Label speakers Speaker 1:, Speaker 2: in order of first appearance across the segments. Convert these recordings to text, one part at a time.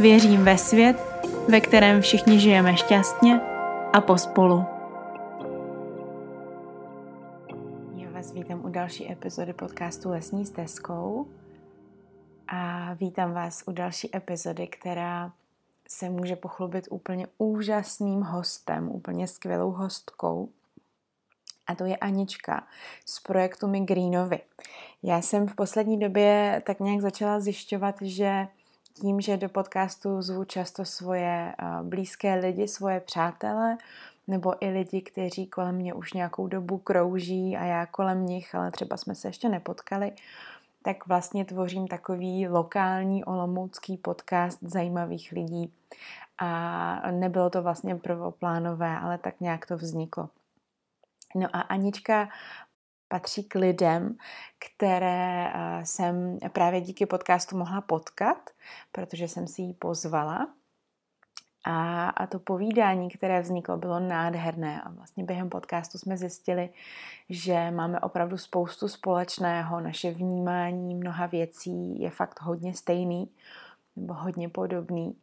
Speaker 1: Věřím ve svět, ve kterém všichni žijeme šťastně a pospolu. Já vás vítám u další epizody podcastu Lesní stezkou a vítám vás u další epizody, která se může pochlubit úplně úžasným hostem, úplně skvělou hostkou. A to je Anička z projektu Migreenovi. Já jsem v poslední době tak nějak začala zjišťovat, že tím, že do podcastu zvu často svoje blízké lidi, svoje přátele, nebo i lidi, kteří kolem mě už nějakou dobu krouží a já kolem nich, ale třeba jsme se ještě nepotkali, tak vlastně tvořím takový lokální olomoucký podcast zajímavých lidí. A nebylo to vlastně prvoplánové, ale tak nějak to vzniklo. No a Anička patří k lidem, které eh, jsem právě díky podcastu mohla potkat, protože jsem si ji pozvala. A, a to povídání, které vzniklo, bylo nádherné. A vlastně během podcastu jsme zjistili, že máme opravdu spoustu společného. Naše vnímání mnoha věcí je fakt hodně stejný nebo hodně podobný.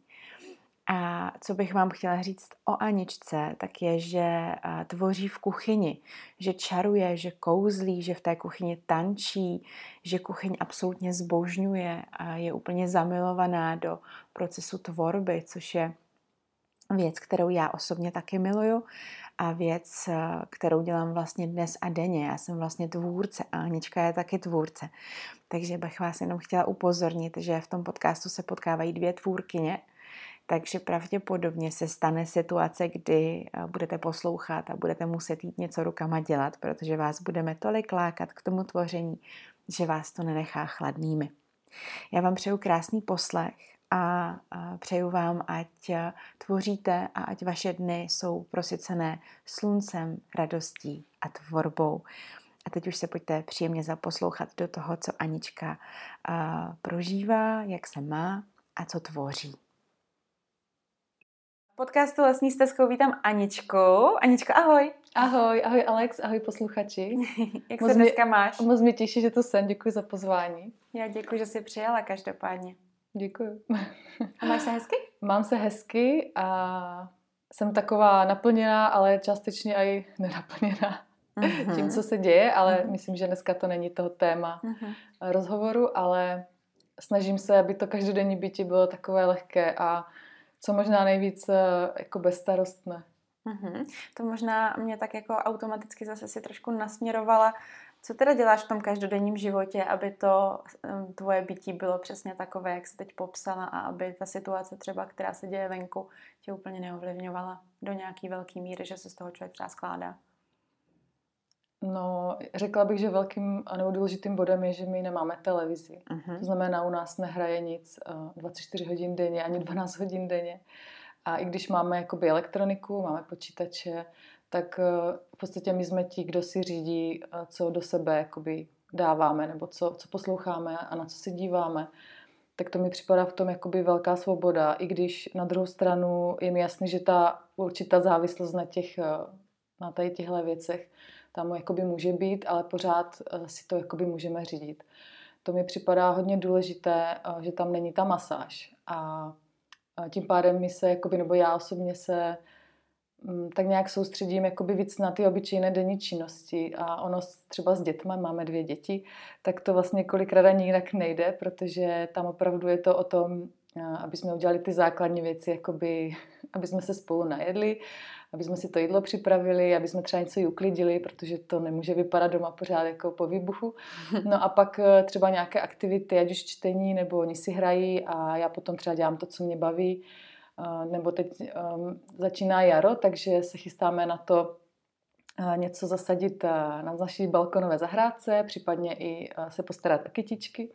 Speaker 1: A co bych vám chtěla říct o Aničce, tak je, že tvoří v kuchyni, že čaruje, že kouzlí, že v té kuchyni tančí, že kuchyň absolutně zbožňuje a je úplně zamilovaná do procesu tvorby, což je věc, kterou já osobně taky miluju a věc, kterou dělám vlastně dnes a denně. Já jsem vlastně tvůrce a Anička je taky tvůrce. Takže bych vás jenom chtěla upozornit, že v tom podcastu se potkávají dvě tvůrkyně, takže pravděpodobně se stane situace, kdy eh, budete poslouchat a budete muset jít něco rukama dělat, protože vás budeme tolik lákat k tomu tvoření, že vás to nenechá chladnými. Já vám přeju krásný poslech a přeju vám, ať eh, tvoříte a ať vaše dny jsou prosycené sluncem, radostí a tvorbou. A teď už se pojďte příjemně zaposlouchat do toho, co Anička eh, prožívá, jak se má a co tvoří podcastu Lesní stezkou vítám Aničku. Aničko, ahoj.
Speaker 2: Ahoj, ahoj Alex, ahoj posluchači.
Speaker 1: Jak moc se dneska mě, máš?
Speaker 2: Moc mě těší, že tu jsem, děkuji za pozvání.
Speaker 1: Já děkuji, že jsi přijala každopádně.
Speaker 2: Děkuji.
Speaker 1: A máš se hezky?
Speaker 2: Mám se hezky a jsem taková naplněná, ale částečně i nenaplněná mm-hmm. tím, co se děje, ale mm-hmm. myslím, že dneska to není toho téma mm-hmm. rozhovoru, ale snažím se, aby to každodenní bytí bylo takové lehké a co možná nejvíc jako bezstarostné.
Speaker 1: Mm-hmm. To možná mě tak jako automaticky zase si trošku nasměrovala. Co teda děláš v tom každodenním životě, aby to tvoje bytí bylo přesně takové, jak jsi teď popsala a aby ta situace třeba, která se děje venku, tě úplně neovlivňovala do nějaký velký míry, že se z toho člověk třeba skládá?
Speaker 2: No, řekla bych, že velkým a nebo důležitým bodem je, že my nemáme televizi. Uh-huh. To znamená, u nás nehraje nic 24 eh, hodin denně, ani 12 hodin denně. A i když máme jakoby elektroniku, máme počítače, tak eh, v podstatě my jsme ti, kdo si řídí, eh, co do sebe jakoby dáváme, nebo co, co posloucháme a na co se díváme. Tak to mi připadá v tom jakoby velká svoboda, i když na druhou stranu je mi jasný, že ta určitá závislost na těch, na tady těchto věcech tam jakoby může být, ale pořád eh, si to jakoby můžeme řídit. To mi připadá hodně důležité, eh, že tam není ta masáž. A tím pádem my se, jakoby, nebo já osobně se mm, tak nějak soustředím jakoby víc na ty obyčejné denní činnosti a ono třeba s dětmi, máme dvě děti, tak to vlastně kolikrát ani jinak nejde, protože tam opravdu je to o tom, eh, aby jsme udělali ty základní věci, jakoby, aby jsme se spolu najedli aby jsme si to jídlo připravili, aby jsme třeba něco i uklidili, protože to nemůže vypadat doma pořád jako po výbuchu. No a pak eh, třeba nějaké aktivity, ať už čtení, nebo oni si hrají a já potom třeba dělám to, co mě baví. Eh, nebo teď um, začíná jaro, takže se chystáme na to uh, něco zasadit na naší balkonové zahrádce, případně i se postarat o kytičky.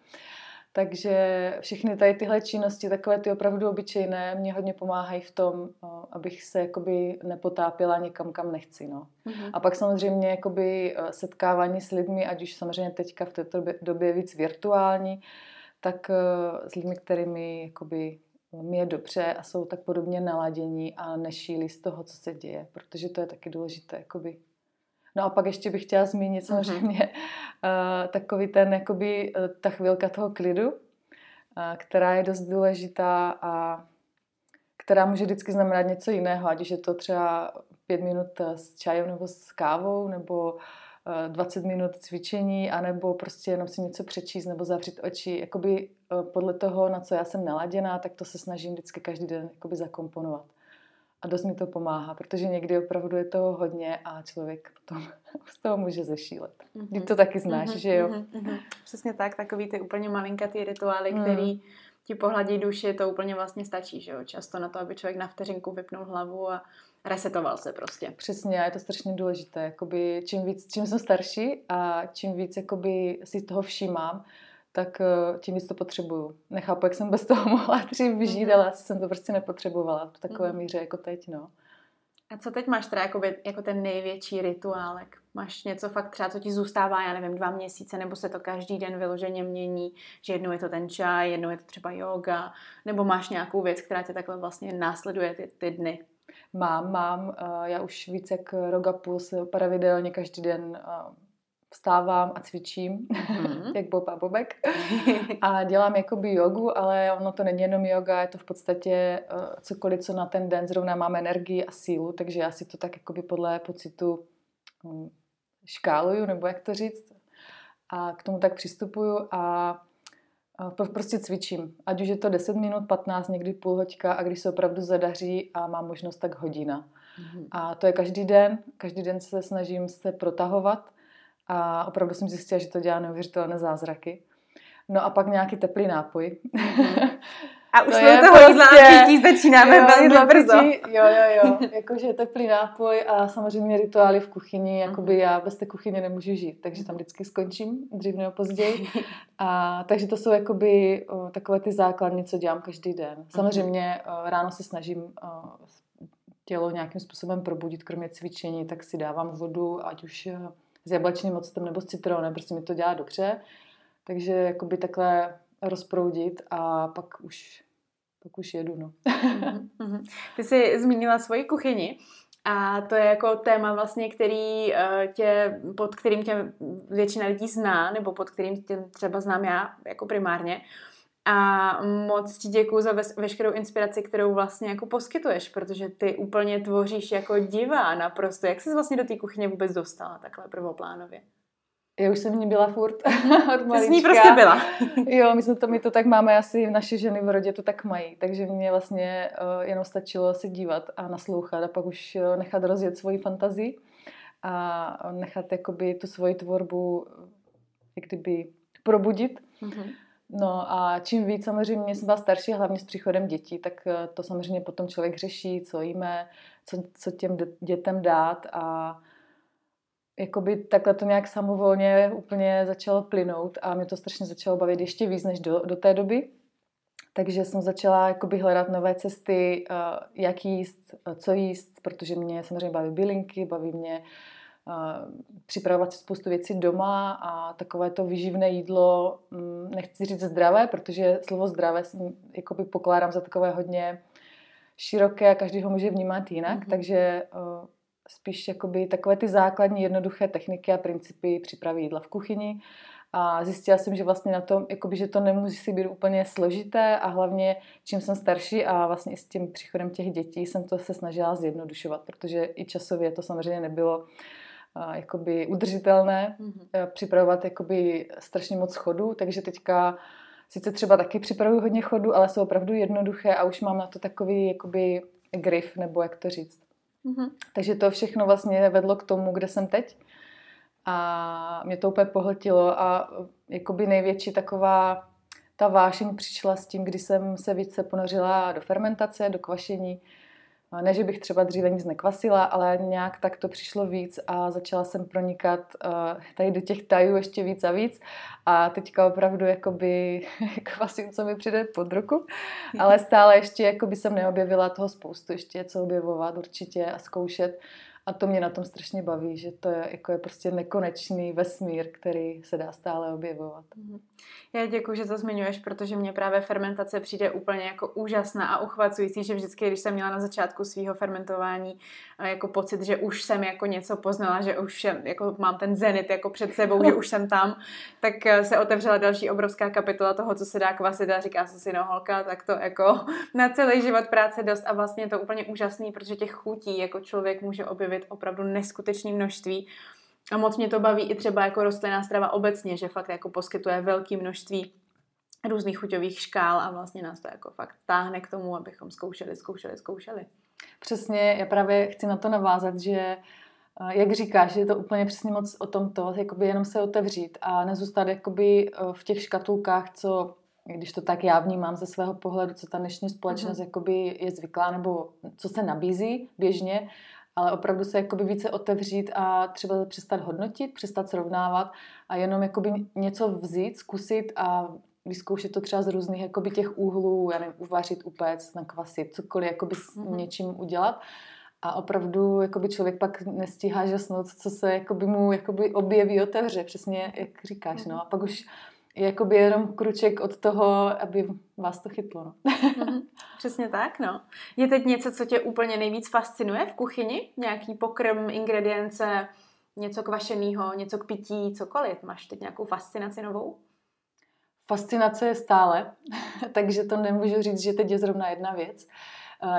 Speaker 2: Takže všechny tady tyhle činnosti, takové ty opravdu obyčejné, mě hodně pomáhají v tom, abych se jakoby nepotápila někam, kam nechci. No. Mm-hmm. A pak samozřejmě jakoby e, setkávání s lidmi, ať už samozřejmě teďka v této době víc virtuální, tak e, s lidmi, kterými jakoby mi je dobře a jsou tak podobně naladění a nešílí z toho, co se děje, protože to je taky důležité. Jakoby. No a pak ještě bych chtěla zmínit mhm. samozřejmě uh, takový ten, jakoby, uh, ta chvilka toho klidu, uh, která je dost důležitá a která může vždycky znamenat něco jiného, ať už je to třeba pět minut s čajem nebo s kávou, nebo 20 minut cvičení, anebo prostě jenom si něco přečíst nebo zavřít oči. Jakoby podle toho, na co já jsem naladěná, tak to se snažím vždycky každý den jakoby zakomponovat. A dost mi to pomáhá, protože někdy opravdu je toho hodně a člověk potom z toho může zešílet. Mm-hmm. Ty to taky znáš, mm-hmm, že jo?
Speaker 1: Mm-hmm. Přesně tak, takový ty úplně malinkatý rituály, mm. který ti pohladí duši, to úplně vlastně stačí, že jo? Často na to, aby člověk na vteřinku vypnul hlavu a resetoval se prostě.
Speaker 2: Přesně, a je to strašně důležité. Jakoby, čím, víc, čím jsem starší a čím víc jakoby, si toho všímám, tak eh, tím víc to potřebuju. Nechápu, jak jsem bez toho mohla dřív vyžít, mm-hmm. ale asi jsem to prostě nepotřebovala v takové mm-hmm. míře jako teď, no.
Speaker 1: A co teď máš teda jakoby, jako ten největší rituálek? Máš něco fakt třeba, co ti zůstává, já nevím, dva měsíce, nebo se to každý den vyloženě mění, že jednou je to ten čaj, jednou je to třeba yoga, nebo máš nějakou věc, která tě takhle vlastně následuje ty, ty dny?
Speaker 2: Mám, mám. Eh, já už více jak rok a půl se pravidelně každý den eh, vstávám a cvičím, mm-hmm. jak Bob a Bobek. A dělám jakoby jogu, ale ono to není jenom yoga, je to v podstatě uh, cokoliv, co na ten den zrovna mám energii a sílu, takže já si to tak jakoby podle pocitu um, škáluju, nebo jak to říct. A k tomu tak přistupuju a uh, prostě cvičím. Ať už je to 10 minut, 15, někdy půl hoďka a když se opravdu zadaří a mám možnost, tak hodina. Mm-hmm. A to je každý den. Každý den se snažím se protahovat a opravdu jsem zjistila, že to dělá neuvěřitelné zázraky. No a pak nějaký teplý nápoj.
Speaker 1: A už to jsme toho prostě, začínáme jo, velmi brzo.
Speaker 2: Jo, jo, jo. Jakože teplý nápoj a samozřejmě rituály v kuchyni. Jakoby já bez té kuchyně nemůžu žít, takže tam vždycky skončím, dřív nebo později. A, takže to jsou jakoby o, takové ty základní, co dělám každý den. Mhm. Samozřejmě o, ráno se snažím o, tělo nějakým způsobem probudit, kromě cvičení, tak si dávám vodu, ať už s jablečným octem nebo s citronem, prostě mi to dělá dobře. Takže jakoby takhle rozproudit a pak už, pak už jedu, no.
Speaker 1: Mhm, Ty jsi zmínila svoji kuchyni a to je jako téma vlastně, který eh, tě, pod kterým tě většina lidí zná, nebo pod kterým tě třeba znám já jako primárně. A moc ti děkuji za veškerou inspiraci, kterou vlastně jako poskytuješ, protože ty úplně tvoříš jako divá naprosto. Jak jsi vlastně do té kuchyně vůbec dostala takhle prvoplánově?
Speaker 2: Já už jsem v ní byla furt
Speaker 1: od malička. Jsi ní prostě byla.
Speaker 2: jo, my, jsme to, my to tak máme, asi naše ženy v rodě to tak mají, takže mě vlastně uh, jenom stačilo se dívat a naslouchat a pak už uh, nechat rozjet svoji fantazii a nechat jakoby tu svoji tvorbu jak kdyby probudit. Mm-hmm. No a čím víc samozřejmě jsem byla starší, hlavně s příchodem dětí, tak eh, to samozřejmě potom člověk řeší, co jíme, co, co těm dětem dát a jakoby takhle to nějak samovolně úplně začalo plynout a mě to strašně začalo bavit ještě víc než do, do té doby. Takže jsem začala jakoby hledat nové cesty, eh, jak jíst, co jíst, protože mě samozřejmě baví bylinky, baví mě uh, připravovat si spoustu věcí doma a takové to vyživné jídlo, mm, nechci říct zdravé, protože slovo zdravé jakoby pokládám za takové hodně široké a každý ho může vnímat jinak, mm-hmm. takže spíš jakoby takové ty základní jednoduché techniky a principy přípravy jídla v kuchyni a zjistila jsem, že vlastně na tom, jakoby, že to nemusí být úplně složité a hlavně čím jsem starší a vlastně i s tím příchodem těch dětí jsem to se snažila zjednodušovat, protože i časově to samozřejmě nebylo jakoby udržitelné, mm-hmm. připravovat jakoby strašně moc chodů, takže teďka sice třeba taky připravuju hodně chodů, ale jsou opravdu jednoduché a už mám na to takový jakoby grif, nebo jak to říct. Mm-hmm. Takže to všechno vlastně vedlo k tomu, kde jsem teď. A mě to úplně pohltilo a jakoby největší taková ta vášeň přišla s tím, kdy jsem se více ponořila do fermentace, do kvašení, Ne, že bych třeba dříve nic nekvasila, ale nějak tak to přišlo víc a začala jsem pronikat uh, tady do těch tajů ještě víc a víc a teďka opravdu jakoby kvasím, co mi přijde pod ruku, ale stále ještě jakoby jsem neobjevila toho spoustu, ještě co objevovat určitě a zkoušet. A to mě na tom strašně baví, že to je, jako je prostě nekonečný vesmír, který se dá stále objevovat. Mhm.
Speaker 1: Já děkuji, že to zmiňuješ, protože mě právě fermentace přijde úplně jako úžasná a uchvacující, že vždycky, když jsem měla na začátku svého fermentování jako pocit, že už jsem jako něco poznala, že už jsem, jako mám ten zenit jako před sebou, že už jsem tam, tak eh, se otevřela další obrovská kapitola toho, co se dá kvasit a říká se si, no holka, tak to jako na celý život práce dost a vlastně je to úplně úžasný, protože těch chutí jako člověk může objevit opravdu neskutečné množství. A moc mě to baví i třeba jako rostlinná strava obecně, že fakt jako poskytuje velké množství různých chuťových škál a vlastně nás to jako fakt táhne k tomu, abychom zkoušeli, zkoušeli, zkoušeli.
Speaker 2: Přesně, já právě chci na to navázat, že eh, jak říkáš, je to úplně přesně moc o tomto, jakoby jenom se otevřít a nezůstat jakoby eh, v těch škatulkách, co, když to tak já vnímám ze svého pohledu, co ta dnešní společnost mm-hmm. jakoby je zvyklá, nebo co se nabízí běžně, ale opravdu se jakoby více otevřít a třeba přestat hodnotit, přestat srovnávat a jenom jakoby něco vzít, zkusit a vyzkoušet to třeba z různých jakoby těch úhlů, já nevím, uvařit, upéct, nakvasit, cokoliv jakoby s mm-hmm. něčím udělat. A opravdu jakoby člověk pak nestíhá žasnout, co se jakoby mu jakoby objeví, otevře, přesně jak říkáš. No. A pak už jakoby jenom kruček od toho, aby vás to chytlo. No.
Speaker 1: Mm-hmm. Přesně tak, no. Je teď něco, co tě úplně nejvíc fascinuje v kuchyni? Nějaký pokrm, ingredience, něco kvašeného, něco k pití, cokoliv? Máš teď nějakou fascinaci novou?
Speaker 2: Fascinace je stále, takže to nemůžu říct, že teď je zrovna jedna věc.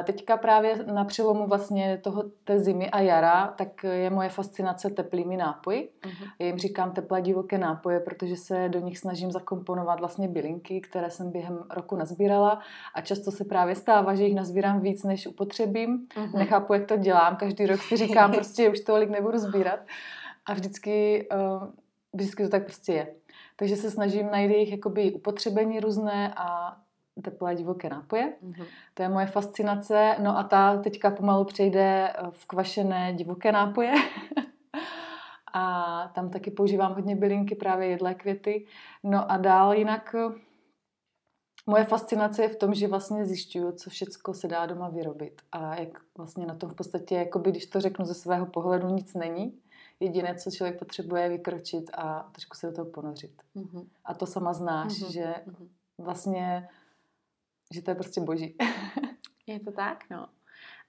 Speaker 2: Teďka právě na přelomu vlastně toho, té zimy a jara, tak je moje fascinace teplými nápoji. Uh-huh. Já jim říkám teplé divoké nápoje, protože se do nich snažím zakomponovat vlastně bylinky, které jsem během roku nazbírala a často se právě stává, že jich nazbírám víc, než upotřebím. Uh-huh. Nechápu, jak to dělám, každý rok si říkám, prostě už tolik nebudu sbírat. A vždycky, uh, vždycky to tak prostě je. Takže se snažím najít jejich jakoby upotřebení různé a teplé divoké nápoje. Mm-hmm. To je moje fascinace. No a ta teďka pomalu přejde eh, v kvašené divoké nápoje. a tam taky používám hodně bylinky, právě jedlé květy. No a dál jinak eh, moje fascinace je v tom, že vlastně zjišťuju, co všechno se dá doma vyrobit. A jak vlastně na tom v podstatě, jakoby, když to řeknu ze svého pohledu, nic není. Jediné, co člověk potřebuje, je vykročit a trošku se do toho ponořit. Mm-hmm. A to sama znáš, mm-hmm. že mhm. vlastně že to je prostě boží.
Speaker 1: je to tak, no.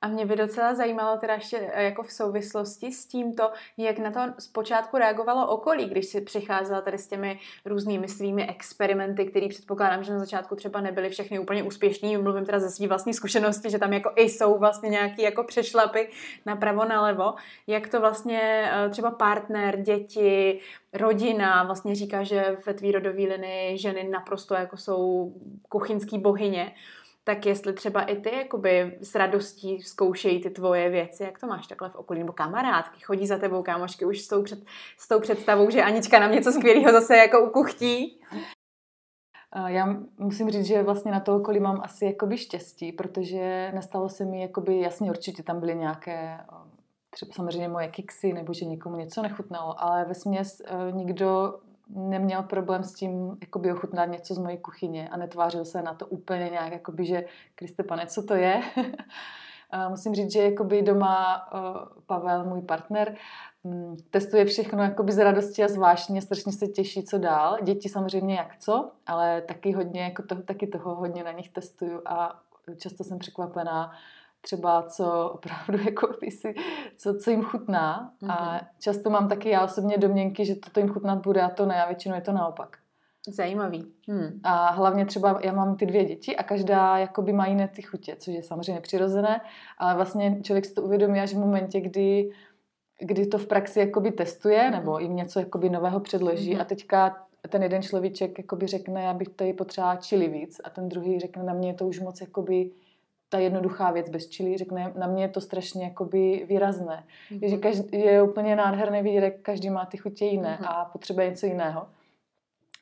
Speaker 1: A mě by docela zajímalo teda ještě eh, jako v souvislosti s tímto, jak na to zpočátku reagovalo okolí, když si přicházela tady s těmi různými svými experimenty, které předpokládám, že na začátku třeba nebyly všechny úplně úspěšný. Mluvím teda ze své vlastní zkušenosti, že tam jako i jsou vlastně nějaký jako přešlapy napravo, nalevo. Jak to vlastně eh, třeba partner, děti, rodina vlastně říká, že ve tvý rodový linii ženy naprosto jako jsou kuchyňský bohyně tak jestli třeba i ty jakoby s radostí zkoušejí ty tvoje věci, jak to máš takhle v okolí, nebo kamarádky, chodí za tebou kámošky už s tou, před, s tou představou, že Anička nám něco skvělého zase jako ukuchtí?
Speaker 2: Já musím říct, že vlastně na to okolí mám asi jakoby štěstí, protože nestalo se mi jakoby, jasně určitě tam byly nějaké třeba samozřejmě moje kiksy, nebo že někomu něco nechutnalo, ale ve směs e, nikdo neměl problém s tím jakoby ochutnat něco z mojí kuchyně a netvářil se na to úplně nějak, jakoby, že Kriste pane, co to je? Musím říct, že jakoby doma Pavel, můj partner, mm, testuje všechno jakoby z radosti a zvláštně, strašně se těší, co dál. Děti samozřejmě jak co, ale taky hodně, jako to, taky toho hodně na nich testuju a často jsem překvapená, třeba co opravdu jako si, co, co jim chutná. Mm-hmm. A mhm. často mám taky já osobně domněnky, že toto jim chutnat bude a to ne, a většinou je to naopak.
Speaker 1: Zajímavý.
Speaker 2: Hmm. A hlavně třeba já mám ty dvě děti a každá jakoby má jiné ty chutě, což je samozřejmě přirozené, ale vlastně člověk si to uvědomí až v momentě, kdy, kdy to v praxi jakoby testuje, mm. nebo jim něco jakoby nového předloží mm. a teďka ten jeden človíček jakoby řekne, já bych tady potřeba čili víc a ten druhý řekne, na mě je to už moc jakoby ta jednoduchá věc bez čili, řekne, na mě je to strašně jakoby výrazné. Mm-hmm. Že každý, je úplně nádherné vidět, jak každý má ty chutě jiné mm-hmm. a potřebuje něco jiného.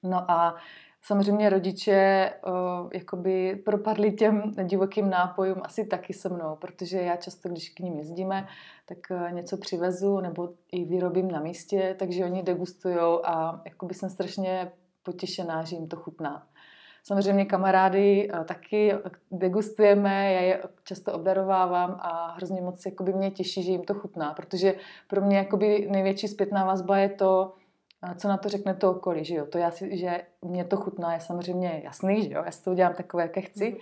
Speaker 2: No a Samozřejmě rodiče uh, jakoby propadli těm divokým nápojům asi taky se mnou, protože já často, když k ním jezdíme, tak uh, něco přivezu nebo i vyrobím na místě, takže oni degustujou a jakoby jsem strašně potěšená, že jim to chutná. Samozřejmě kamarády uh, taky degustujeme, já je často obdarovávám a hrozně moc jakoby mě těší, že jim to chutná, protože pro mě jakoby největší zpětná vazba je to, co na to řekne to okolí, že jo. To já si, že mě to chutná, je samozřejmě jasný, že jo. Já si to udělám takové, jaké chci, mm.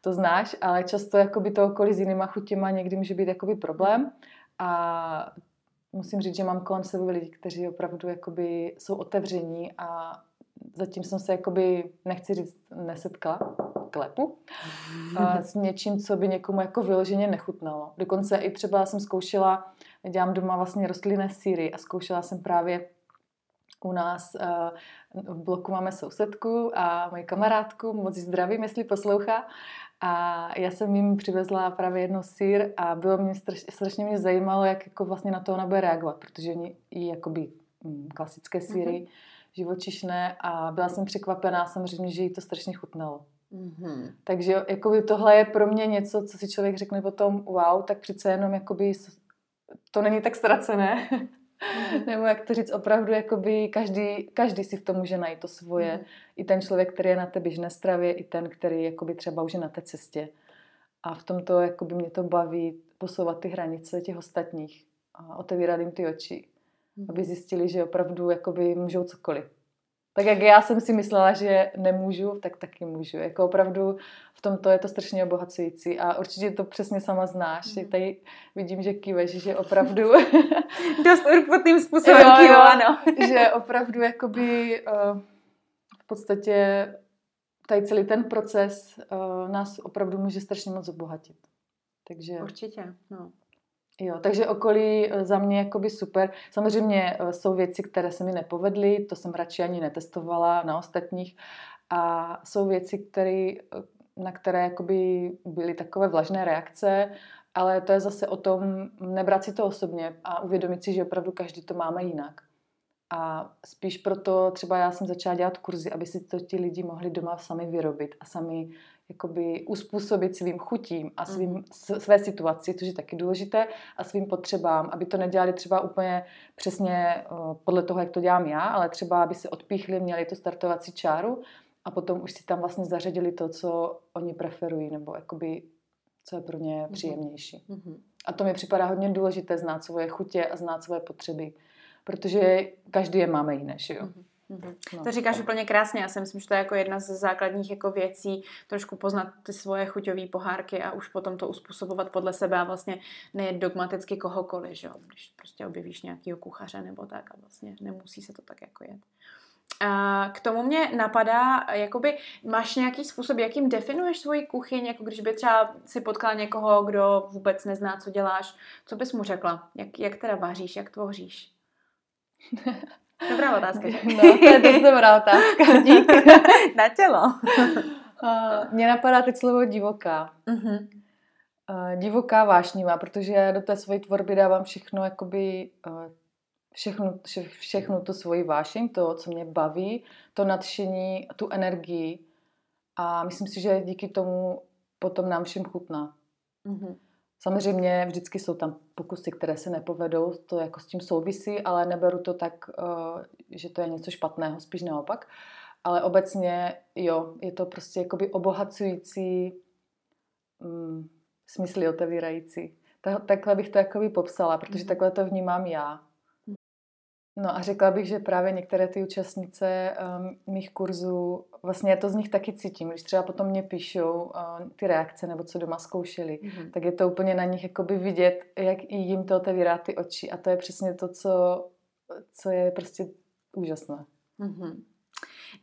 Speaker 2: to znáš, ale často jakoby to okolí s jinýma chutěma někdy může být jakoby problém a musím říct, že mám kolem sebe lidi, kteří opravdu jakoby jsou otevření a zatím jsem se jakoby, nechci říct, nesetkala, klepu, a s něčím, co by někomu jako vyloženě nechutnalo. Dokonce i třeba jsem zkoušela, dělám doma vlastně rostlinné síry a zkoušela jsem právě u nás uh, v bloku máme sousedku a moji kamarádku, moc zdravím, jestli poslouchá. A já jsem jim přivezla právě jedno sír a bylo mě straš, strašně mě zajímalo, jak jako vlastně na to ona bude reagovat, protože oni jí jakoby mm, klasické síry, mm-hmm. Živočišné a byla jsem překvapená samozřejmě, že jí to strašně chutnalo. Mm-hmm. Takže jakoby tohle je pro mě něco, co si člověk řekne potom, wow, tak přece jenom jakoby to není tak ztracené. Nebo jak to říct, opravdu jakoby každý, každý si v tom může najít to svoje. Mm. I ten člověk, který je na té běžné stravě, i ten, který jakoby třeba už je na té cestě. A v tomto jakoby mě to baví posouvat ty hranice těch ostatních a otevírat jim ty oči. Aby zjistili, že opravdu jakoby můžou cokoliv. Tak jak já jsem si myslela, že nemůžu, tak taky můžu. Jako opravdu v tomto je to strašně obohacující a určitě to přesně sama znáš. Mm. Tady vidím, že kýveš, že opravdu...
Speaker 1: Dost urputným způsobem jo, jo, ano.
Speaker 2: že opravdu jakoby uh, v podstatě tady celý ten proces uh, nás opravdu může strašně moc obohatit.
Speaker 1: Takže... Určitě, no.
Speaker 2: Jo, takže okolí eh, za mě jakoby super. Samozřejmě eh, jsou věci, které se mi nepovedly, to jsem radši ani netestovala na ostatních. A jsou věci, které, eh, na které jakoby byly takové vlažné reakce, ale to je zase o tom nebrat si to osobně a uvědomit si, že opravdu každý to máme jinak. A spíš proto třeba já jsem začala dělat kurzy, aby si to ti lidi mohli doma sami vyrobit a sami jakoby uspůsobit svým chutím a svým, mm. své situaci, což je taky důležité, a svým potřebám, aby to nedělali třeba úplně přesně uh, podle toho, jak to dělám já, ale třeba aby se odpíchli, měli tu startovací čáru a potom už si tam vlastně zařadili to, co oni preferují, nebo jakoby, co je pro ně mm. příjemnější. Mm. A to mi připadá hodně důležité znát svoje chutě a znát svoje potřeby, protože každý je máme jiné, že jo? Mm.
Speaker 1: Mm-hmm. No. To říkáš úplně krásně. Já si myslím, že to je jako jedna z základních jako věcí, trošku poznat ty svoje chuťové pohárky a už potom to uspůsobovat podle sebe a vlastně nejet dogmaticky kohokoliv, že? když prostě objevíš nějakého kuchaře nebo tak a vlastně nemusí se to tak jako jet. A k tomu mě napadá, jakoby máš nějaký způsob, jakým definuješ svoji kuchyň, jako když by třeba si potkala někoho, kdo vůbec nezná, co děláš, co bys mu řekla? Jak, jak teda vaříš, jak tvoříš? Dobrá otázka.
Speaker 2: No, to je dost dobrá otázka. Dík.
Speaker 1: Na tělo.
Speaker 2: Uh, mně napadá teď slovo divoká. Uh-huh. Uh, divoká vášnivá, protože já do té své tvorby dávám všechno, jakoby uh, všechno, vše, všechno tu svoji vášeň, to, co mě baví, to nadšení, tu energii. A myslím si, že díky tomu potom nám všem chutná. Uh-huh. Samozřejmě vždycky jsou tam pokusy, které se nepovedou, to jako s tím souvisí, ale neberu to tak, eh, že to je něco špatného, spíš naopak. Ale obecně, jo, je to prostě jakoby obohacující, mm, smysly otevírající. Takhle bych to jakoby popsala, protože mhm. takhle to vnímám já. No a řekla bych, že právě některé ty účastnice um, mých kurzů, vlastně já to z nich taky cítím, když třeba potom mě píšou uh, ty reakce nebo co doma zkoušeli, mm-hmm. tak je to úplně na nich jakoby vidět, jak i jim to otevírá ty oči a to je přesně to, co, co je prostě úžasné. Mm-hmm.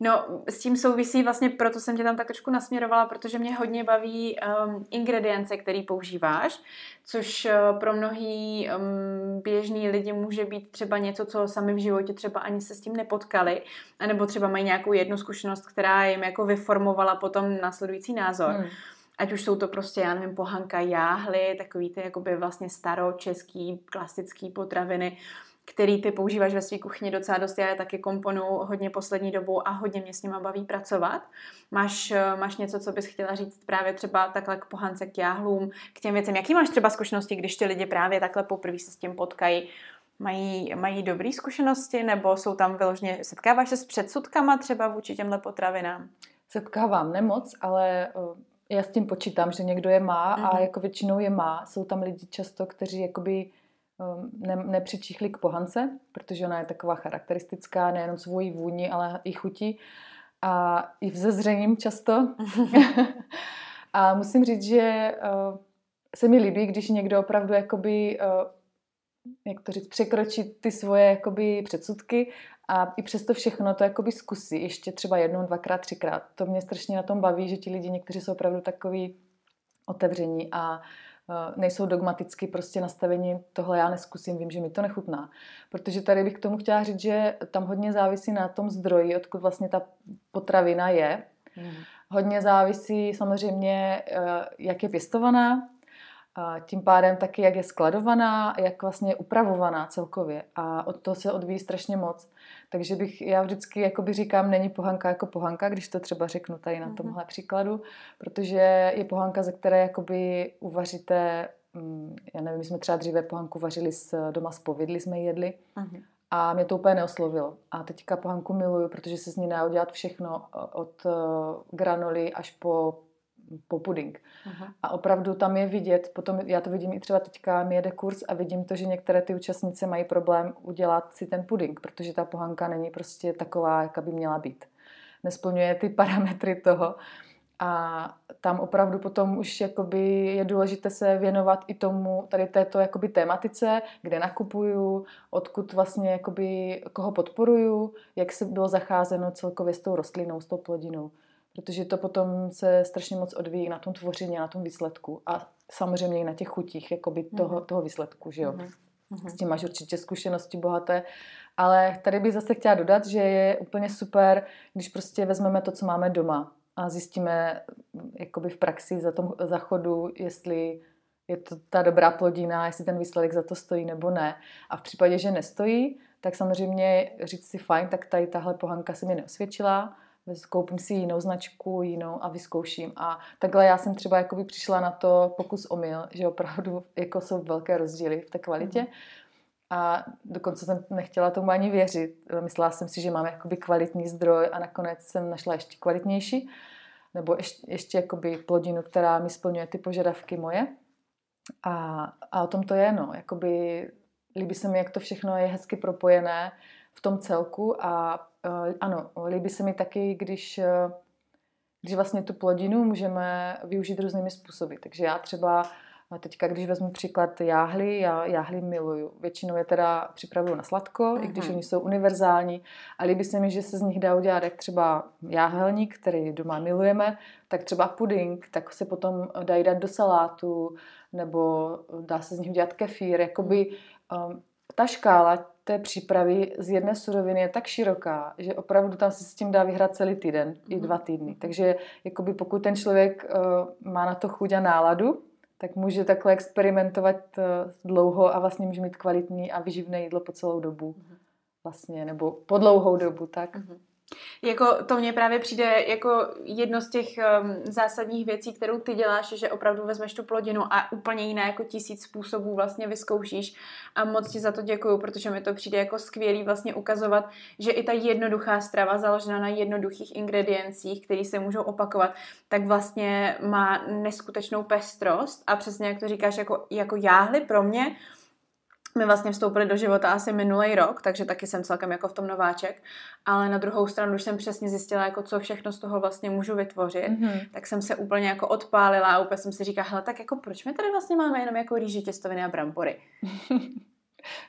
Speaker 1: No, s tím souvisí vlastně, proto jsem tě tam tak trošku nasměrovala, protože mě hodně baví um, ingredience, který používáš, což uh, pro mnohý um, běžný lidi může být třeba něco, co sami v životě třeba ani se s tím nepotkali, anebo třeba mají nějakou jednu zkušenost, která jim jako vyformovala potom následující názor. Hmm. Ať už jsou to prostě, já nevím, pohanka jáhly, takový ty jakoby vlastně staročeský, klasický potraviny, který ty používáš ve své kuchyni docela dost. Já je taky komponuju hodně poslední dobou a hodně mě s nima baví pracovat. Máš, eh, máš něco, co bys chtěla říct právě třeba takhle k pohance, k jáhlům, k těm věcem? Jaký máš třeba zkušenosti, když ty lidi právě takhle poprvé se s tím potkají? Mají, mají dobré zkušenosti nebo jsou tam vyloženě, setkáváš se s předsudkama třeba vůči těmhle potravinám?
Speaker 2: Setkávám nemoc, ale já s tím počítám, že někdo je má mm-hmm. a mhm. jako většinou je má. Jsou tam lidi často, kteří jakoby ne, nepřičichli k pohance, protože ona je taková charakteristická, nejenom svojí vůni, ale i chutí a i vzezřením často. a musím říct, že uh, se mi líbí, když někdo opravdu jakoby, uh, jak to říct, překročí ty svoje jakoby předsudky a i přesto všechno to jakoby zkusí, ještě třeba jednou, dvakrát, třikrát. To mě strašně na tom baví, že ti lidi někteří jsou opravdu takový otevření a uh, nejsou dogmaticky prostě nastavení, tohle já neskusím, vím, že mi to nechutná. Protože tady bych k tomu chtěla říct, že tam hodně závisí na tom zdroji, odkud vlastně ta potravina je. Mm. Hodně závisí samozřejmě, uh, jak je pěstovaná, a tím pádem taky, jak je skladovaná, jak vlastně je upravovaná celkově. A od toho se odvíjí strašně moc. Takže bych, já vždycky jakoby říkám, není pohanka jako pohanka, když to třeba řeknu tady na mhm. tomhle příkladu, protože je pohanka, ze které jakoby uvaříte, mm, já nevím, my jsme třeba dříve pohanku vařili s, doma z povidly, jsme jedli. Uh-huh. A mě to úplně neoslovilo. A teďka pohanku miluju, protože se z ní dá udělat všechno od granoly až po po puding. Aha. A opravdu tam je vidět, potom já to vidím i třeba teďka, mi jede kurz a vidím to, že některé ty účastnice mají problém udělat si ten puding, protože ta pohanka není prostě taková, jaká by měla být. Nesplňuje ty parametry toho. A tam opravdu potom už jakoby je důležité se věnovat i tomu, tady této jakoby tématice, kde nakupuju, odkud vlastně jakoby, koho podporuju, jak se bylo zacházeno celkově s tou rostlinou, s tou plodinou protože to potom se strašně moc odvíjí na tom tvoření, na tom výsledku a samozřejmě i na těch chutích jakoby toho, mm-hmm. toho výsledku, že jo. Mm-hmm. S tím máš určitě zkušenosti bohaté, ale tady bych zase chtěla dodat, že je úplně super, když prostě vezmeme to, co máme doma a zjistíme jakoby v praxi za tom zachodu, jestli je to ta dobrá plodina, jestli ten výsledek za to stojí nebo ne. A v případě, že nestojí, tak samozřejmě říct si fajn, tak tady tahle pohanka se mi neosvědčila, koupím si jinou značku, jinou a vyzkouším. A takhle já jsem třeba jakoby přišla na to pokus omyl, že opravdu jako jsou velké rozdíly v té kvalitě. Mm. A dokonce jsem nechtěla tomu ani věřit. Myslela jsem si, že mám jakoby kvalitní zdroj a nakonec jsem našla ještě kvalitnější. Nebo ještě, ještě jakoby plodinu, která mi splňuje ty požadavky moje. A, a o tom to je, no. Jakoby líbí se mi, jak to všechno je hezky propojené v tom celku a uh, ano, líbí se mi taky, když, uh, když vlastně tu plodinu můžeme využít různými způsoby. Takže já třeba teďka, když vezmu příklad jáhly, já jáhly miluju. Většinou je teda připravuju na sladko, mm-hmm. i když mhm. oni jsou univerzální. A líbí se mi, že se z nich dá udělat jak třeba jáhelník, který doma milujeme, tak třeba puding, tak se potom dají dát do salátu, nebo dá se z nich udělat kefír. Jakoby um, ta škála té přípravy z jedné suroviny je tak široká, že opravdu tam se s tím dá vyhrát celý týden, mm-hmm. i dva týdny. Takže jakoby pokud ten člověk uh, má na to chuť a náladu, tak může takhle experimentovat uh, dlouho a vlastně může mít kvalitní a vyživné jídlo po celou dobu. Mm-hmm. Vlastně, nebo po dlouhou dobu, tak. Mm-hmm.
Speaker 1: Jako to mně právě přijde jako jedno z těch um, zásadních věcí, kterou ty děláš, že opravdu vezmeš tu plodinu a úplně jiné jako tisíc způsobů vlastně vyzkoušíš. A moc ti za to děkuju, protože mi to přijde jako skvělý vlastně ukazovat, že i ta jednoduchá strava založená na jednoduchých ingrediencích, které se můžou opakovat, tak vlastně má neskutečnou pestrost. A přesně jak to říkáš, jako, jako jáhly pro mě, my vlastně vstoupili do života asi minulý rok, takže taky jsem celkem jako v tom nováček, ale na druhou stranu, už jsem přesně zjistila, jako co všechno z toho vlastně můžu vytvořit, mm-hmm. tak jsem se úplně jako odpálila a úplně jsem si říkala, hele, tak jako proč my tady vlastně máme jenom jako rýži, těstoviny a brambory?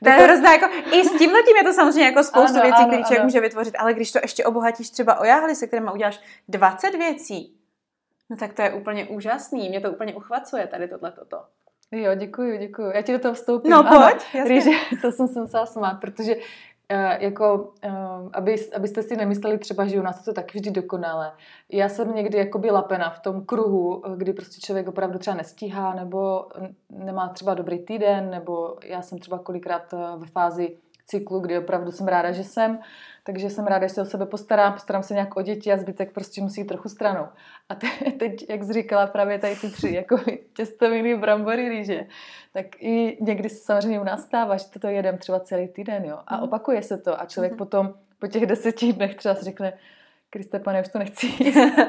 Speaker 1: To je hrozná, jako, i s tím je to samozřejmě jako spoustu ano, věcí, které člověk může vytvořit, ale když to ještě obohatíš třeba o jáhly, se kterými uděláš 20 věcí, no tak to je úplně úžasný, mě to úplně uchvacuje tady tohle toto.
Speaker 2: Jo, děkuji, děkuji. Já ti do toho vstoupím.
Speaker 1: No pojď, ano,
Speaker 2: Rýže, to jsem se musela smát, protože Uh, jako, uh, aby, abyste si nemysleli třeba, že u nás je to taky vždy dokonalé. Já jsem někdy jakoby lapena v tom kruhu, kdy prostě člověk opravdu třeba nestíhá, nebo nemá třeba dobrý týden, nebo já jsem třeba kolikrát ve fázi cyklu, kdy opravdu jsem ráda, že jsem, takže jsem ráda, že se o sebe postarám, postarám se nějak o děti a zbytek prostě musí trochu stranou. A te, teď, jak jsi říkala, právě tady ty tři, jako těstoviny, brambory, rýže, tak i někdy se samozřejmě u nás stává, že toto jedem třeba celý týden, jo, a mhm. opakuje se to a člověk mm-hmm. potom po těch deseti dnech třeba si řekne, Kriste, pane, už to nechci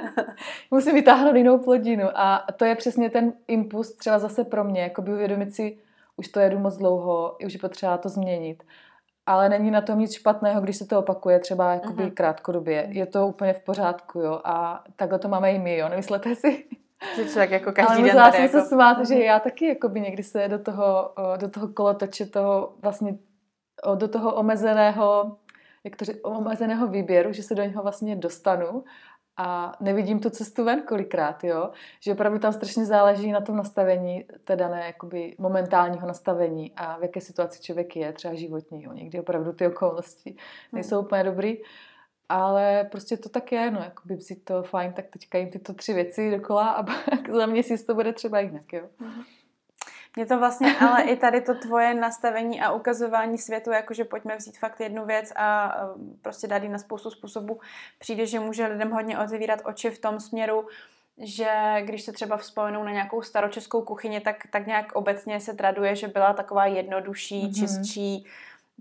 Speaker 2: Musím vytáhnout jinou plodinu. A to je přesně ten impuls třeba zase pro mě, jako by uvědomit si, už to jedu moc dlouho, už je potřeba to změnit. Ale není na tom nic špatného, když se to opakuje třeba jakoby uh-huh. krátkodobě. Je to úplně v pořádku, jo. A takhle to máme i my, jo. Nemyslete si?
Speaker 1: Že člověk jako každý
Speaker 2: Ale
Speaker 1: den
Speaker 2: tady jako... se smát, že já taky jakoby někdy se do toho, do toho kolotoče toho vlastně do toho omezeného jak to říct, omezeného výběru, že se do něho vlastně dostanu a nevidím tu cestu ven kolikrát, jo? Že opravdu tam strašně záleží na tom nastavení, teda ne jakoby momentálního nastavení a v jaké situaci člověk je, třeba životního. Někdy opravdu ty okolnosti nejsou hmm. úplně dobrý, ale prostě to tak je, no, jakoby si to fajn, tak teďka jim tyto tři věci dokola a za měsíc to bude třeba jinak, jo. Hmm.
Speaker 1: Mě to vlastně, ale i tady to tvoje nastavení a ukazování světu, jakože pojďme vzít fakt jednu věc a prostě dát ji na spoustu způsobů, přijde, že může lidem hodně otevírat oči v tom směru, že když se třeba vzpomenou na nějakou staročeskou kuchyni, tak, tak nějak obecně se traduje, že byla taková jednodušší, mm-hmm. čistší,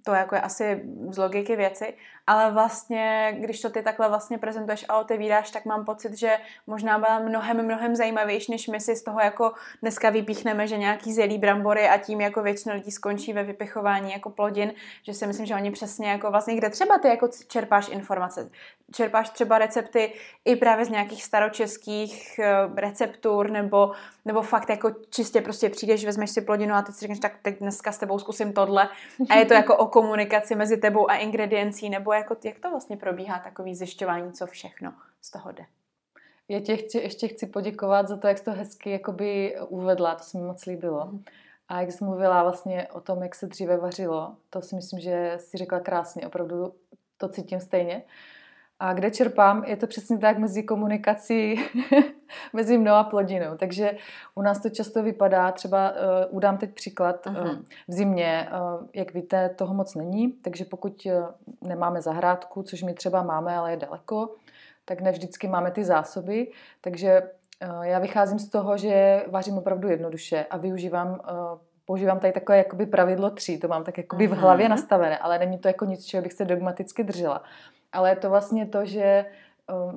Speaker 1: to jako je asi z logiky věci, ale vlastně, když to ty takhle vlastně prezentuješ a otevíráš, tak mám pocit, že možná byla mnohem, mnohem zajímavější, než my si z toho jako dneska vypíchneme, že nějaký zelí brambory a tím jako většina lidí skončí ve vypichování jako plodin, že si myslím, že oni přesně jako vlastně, kde třeba ty jako čerpáš informace, čerpáš třeba recepty i právě z nějakých staročeských eh, receptur, nebo, nebo fakt jako čistě prostě přijdeš, vezmeš si plodinu a teď si řekneš, tak teď dneska s tebou zkusím tohle. A je to jako o komunikaci mezi tebou a ingrediencí, nebo jako, jak to vlastně probíhá takový zjišťování, co všechno z toho jde?
Speaker 2: Já tě chci, ještě chci poděkovat za to, jak jsi to hezky jakoby uvedla, to se mi moc líbilo. Mm. A jak jsi mluvila vlastně o tom, jak se dříve vařilo, to si myslím, že si řekla krásně, opravdu to cítím stejně. A kde čerpám, je to přesně tak mezi komunikací mezi mnou a plodinou. Takže u nás to často vypadá, třeba uh, udám teď příklad, uh, v zimě, uh, jak víte, toho moc není, takže pokud uh, nemáme zahrádku, což my třeba máme, ale je daleko, tak ne vždycky máme ty zásoby, takže uh, já vycházím z toho, že vařím opravdu jednoduše a využívám uh, používám tady takové jakoby pravidlo tří, to mám tak jakoby v hlavě nastavené, ale není to jako nic, čeho bych se dogmaticky držela. Ale je to vlastně to, že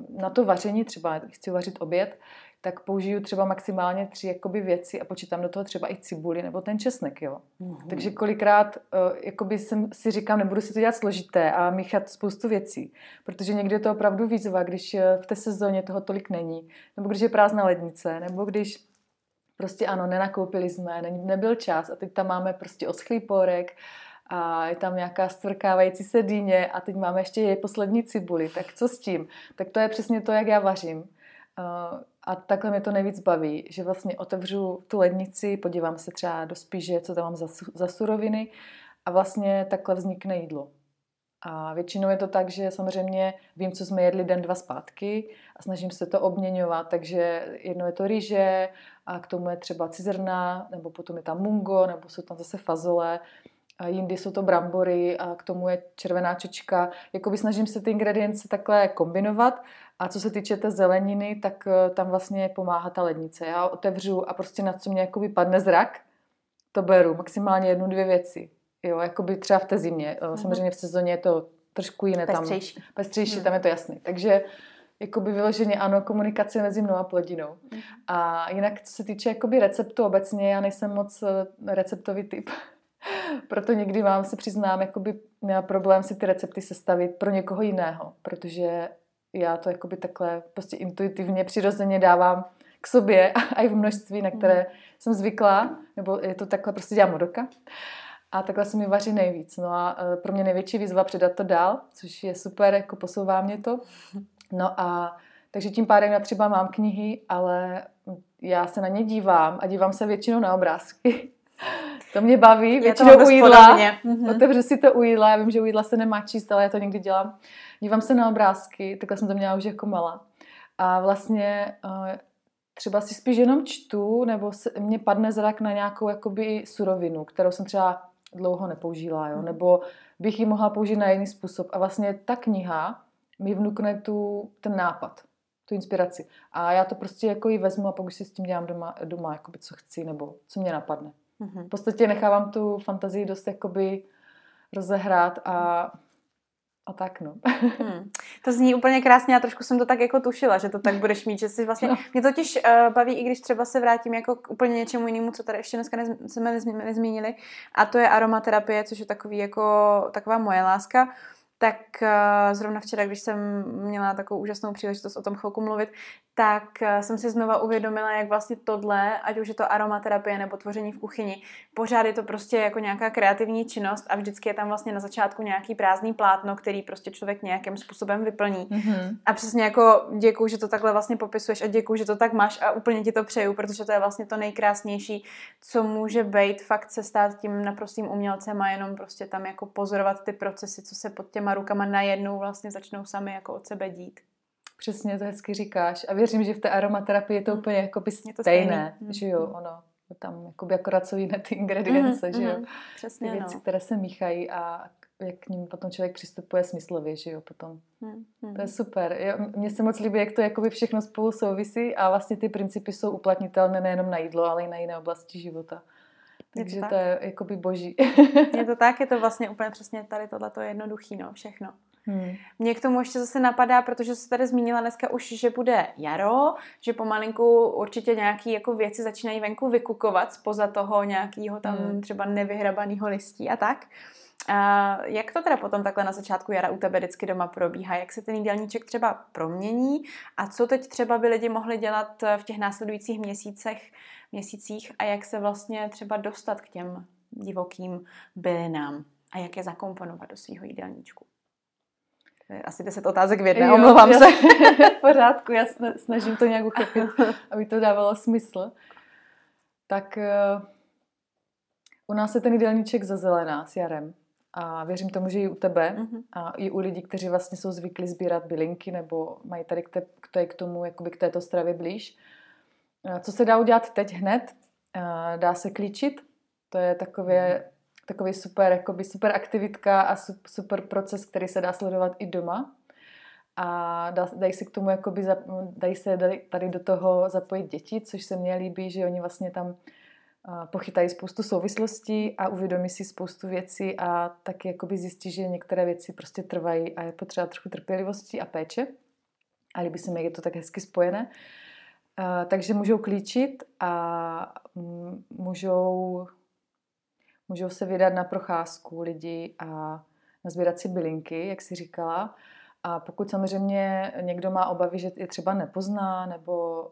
Speaker 2: na to vaření, třeba chci vařit oběd, tak použiju třeba maximálně tři jakoby věci a počítám do toho třeba i cibuli nebo ten česnek, jo. Uhum. Takže kolikrát uh, jakoby jsem si říkám, nebudu si to dělat složité a míchat spoustu věcí, protože někdy je to opravdu výzva, když uh, v té sezóně toho tolik není, nebo když je prázdná lednice, nebo když prostě ano, nenakoupili jsme, ne, nebyl čas a teď tam máme prostě oschlý porek, a je tam nějaká stvrkávající se dýně a teď máme ještě její poslední cibuli, tak co s tím? Tak to je přesně to, jak já vařím. A takhle mě to nejvíc baví, že vlastně otevřu tu lednici, podívám se třeba do spíže, co tam mám za, za suroviny a vlastně takhle vznikne jídlo. A většinou je to tak, že samozřejmě vím, co jsme jedli den, dva zpátky a snažím se to obměňovat, takže jedno je to rýže a k tomu je třeba cizrna, nebo potom je tam mungo, nebo jsou tam zase fazole a jindy jsou to brambory a k tomu je červená čočka. Jakoby snažím se ty ingredience takhle kombinovat a co se týče té zeleniny, tak eh, tam vlastně pomáhá ta lednice. Já otevřu a prostě na co mě jakoby padne zrak, to beru. Maximálně jednu, dvě věci. Jo, jakoby třeba v té zimě. Mm-hmm. Samozřejmě v sezóně je to trošku jiné.
Speaker 1: Pestřejší.
Speaker 2: Tam, pestřejší, hmm. tam je to jasný. Takže jakoby vyloženě ano, komunikace mezi mnou a plodinou. Mm. A jinak, co se týče jakoby receptu obecně, já nejsem moc eh, receptový typ. Proto někdy mám, se přiznám, jakoby problém si ty recepty sestavit pro někoho jiného, protože já to jakoby takhle prostě intuitivně, přirozeně dávám k sobě a i v množství, na které mm. jsem zvyklá, nebo je to takhle prostě dělám od oka. A takhle se mi vaří nejvíc. No a e, pro mě největší výzva předat to dál, což je super, jako posouvá mě to. No a takže tím pádem já třeba mám knihy, ale já se na ně dívám a dívám se většinou na obrázky. To mě baví, většinou u jídla. Mm-hmm. Otevřu si to u jídla, já vím, že u jídla se nemá číst, ale já to někdy dělám. Dívám se na obrázky, takhle jsem to měla už jako mala. A vlastně eh, třeba si spíš jenom čtu, nebo se, mě padne zrak na nějakou jakoby surovinu, kterou jsem třeba dlouho nepoužila, jo? Mhm. nebo bych ji mohla použít na jiný způsob. A vlastně ta kniha mi vnukne tu, ten nápad, tu inspiraci. A já to prostě jako ji vezmu a pak už si s tím dělám doma, doma jakoby co chci nebo co mě napadne. Mm-hmm. V podstatě nechávám tu fantazii dost jakoby rozehrát a a tak, no.
Speaker 1: hmm. To zní úplně krásně, a trošku jsem to tak jako tušila, že to tak budeš mít, že si vlastně... No. Mě totiž uh, baví, i když třeba se vrátím jako k úplně něčemu jinému, co tady ještě dneska nez, jsme nezmínili, a to je aromaterapie, což je takový jako, taková moje láska tak uh, zrovna včera, když jsem měla takovou úžasnou příležitost o tom chvilku mluvit, tak uh, jsem si znova uvědomila, jak vlastně tohle, ať už je to aromaterapie nebo tvoření v kuchyni, pořád je to prostě jako nějaká kreativní činnost a vždycky je tam vlastně na začátku nějaký prázdný plátno, který prostě člověk nějakým způsobem vyplní. Mm-hmm. A přesně jako děkuju, že to takhle vlastně popisuješ a děkuju, že to tak máš a úplně ti to přeju, protože to je vlastně to nejkrásnější, co může být fakt se stát tím naprostým umělcem a jenom prostě tam jako pozorovat ty procesy, co se pod těma těma rukama najednou vlastně začnou sami jako od sebe dít.
Speaker 2: Přesně to hezky říkáš. A věřím, že v té aromaterapii je to mm. úplně jako by stejné, to stejné, mm. že jo, ono tam jakoby akorát jsou jiné ty ingredience, mm, že jo. Mm,
Speaker 1: přesně,
Speaker 2: ty věci, no. které se míchají a jak k ním potom člověk přistupuje smyslově, že jo, potom. Mm, mm. To je super. Mně se moc líbí, jak to jakoby všechno spolu souvisí a vlastně ty principy jsou uplatnitelné nejenom na jídlo, ale i na jiné oblasti života. Takže je to, to je jakoby boží.
Speaker 1: je to tak, je to vlastně úplně přesně tady tohle to je jednoduchý, no, všechno. Hmm. Mě k tomu ještě zase napadá, protože se tady zmínila dneska už, že bude jaro, že pomalinku určitě nějaké jako věci začínají venku vykukovat spoza toho nějakého tam hmm. třeba nevyhrabaného listí a tak. A jak to teda potom takhle na začátku jara u tebe vždycky doma probíhá? Jak se ten jídelníček třeba promění? A co teď třeba by lidi mohli dělat v těch následujících měsících, měsících a jak se vlastně třeba dostat k těm divokým bylinám a jak je zakomponovat do svého jídelníčku? Asi deset otázek v jedné, jo, omlouvám jo. se.
Speaker 2: v pořádku, já snažím to nějak uchopit, aby to dávalo smysl. Tak uh, u nás je ten jídelníček zazelená s jarem. A věřím tomu, že i u tebe mm-hmm. a i u lidí, kteří vlastně jsou zvyklí sbírat bylinky nebo mají tady k, te, k, k tomu, jakoby k této stravě blíž. Co se dá udělat teď hned? Dá se klíčit. To je takové, mm-hmm. takový super, jakoby super aktivitka a super proces, který se dá sledovat i doma. A dá, dají se k tomu, jakoby, dají se tady do toho zapojit děti, což se mně líbí, že oni vlastně tam pochytají spoustu souvislostí a uvědomí si spoustu věcí a taky jakoby zjistí, že některé věci prostě trvají a je potřeba trochu trpělivosti a péče. A líbí se mi, jak je to tak hezky spojené. Takže můžou klíčit a můžou, můžou se vydat na procházku lidi a nazbírat si bylinky, jak si říkala. A pokud samozřejmě někdo má obavy, že je třeba nepozná nebo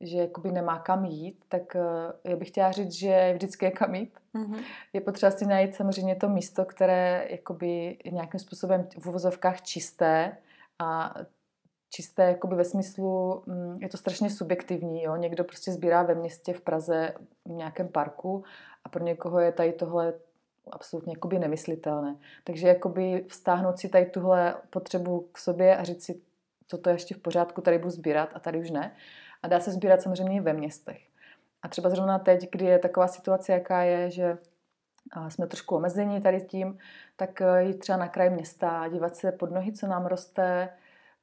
Speaker 2: že jakoby nemá kam jít, tak eh, já bych chtěla říct, že vždycky je kam jít. Mm-hmm. Je potřeba si najít samozřejmě to místo, které jakoby nějakým způsobem v uvozovkách čisté a čisté jakoby ve smyslu, mm, je to strašně subjektivní, jo? někdo prostě sbírá ve městě v Praze v nějakém parku a pro někoho je tady tohle absolutně jakoby nemyslitelné. Takže jakoby vztáhnout si tady tuhle potřebu k sobě a říct si, toto je ještě v pořádku, tady budu sbírat a tady už ne. A dá se sbírat samozřejmě i ve městech. A třeba zrovna teď, kdy je taková situace, jaká je, že jsme trošku omezení tady tím, tak e, jít třeba na kraj města, dívat se pod nohy, co nám roste,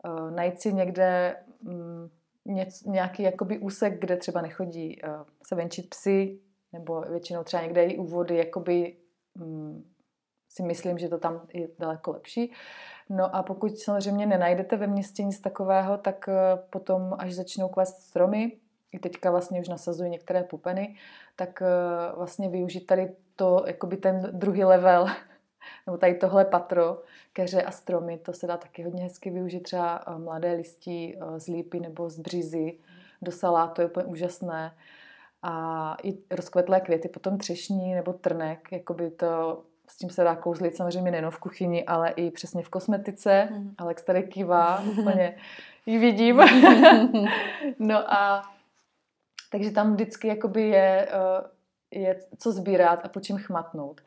Speaker 2: e, najít si někde mm, nějaký jakoby úsek, kde třeba nechodí e, se venčit psy, nebo většinou třeba někde i úvody, jakoby mm, si myslím, že to tam je daleko lepší. No a pokud samozřejmě nenajdete ve městě nic takového, tak eh, potom, až začnou kvést stromy, i teďka vlastně už nasazují některé pupeny, tak eh, vlastně využít tady to, jakoby ten druhý level, nebo tady tohle patro, keře a stromy, to se dá taky hodně hezky využít třeba eh, mladé listí z lípy nebo z břizy do salátu, to je úplně úžasné. A i rozkvetlé květy, potom třešní nebo trnek, jakoby to s tím se dá kouzlit samozřejmě nejen v kuchyni, ale i přesně v kosmetice. Mm. Alex tady kývá, úplně ji vidím. no a takže tam vždycky jakoby je, eh, je co sbírat a po čem chmatnout.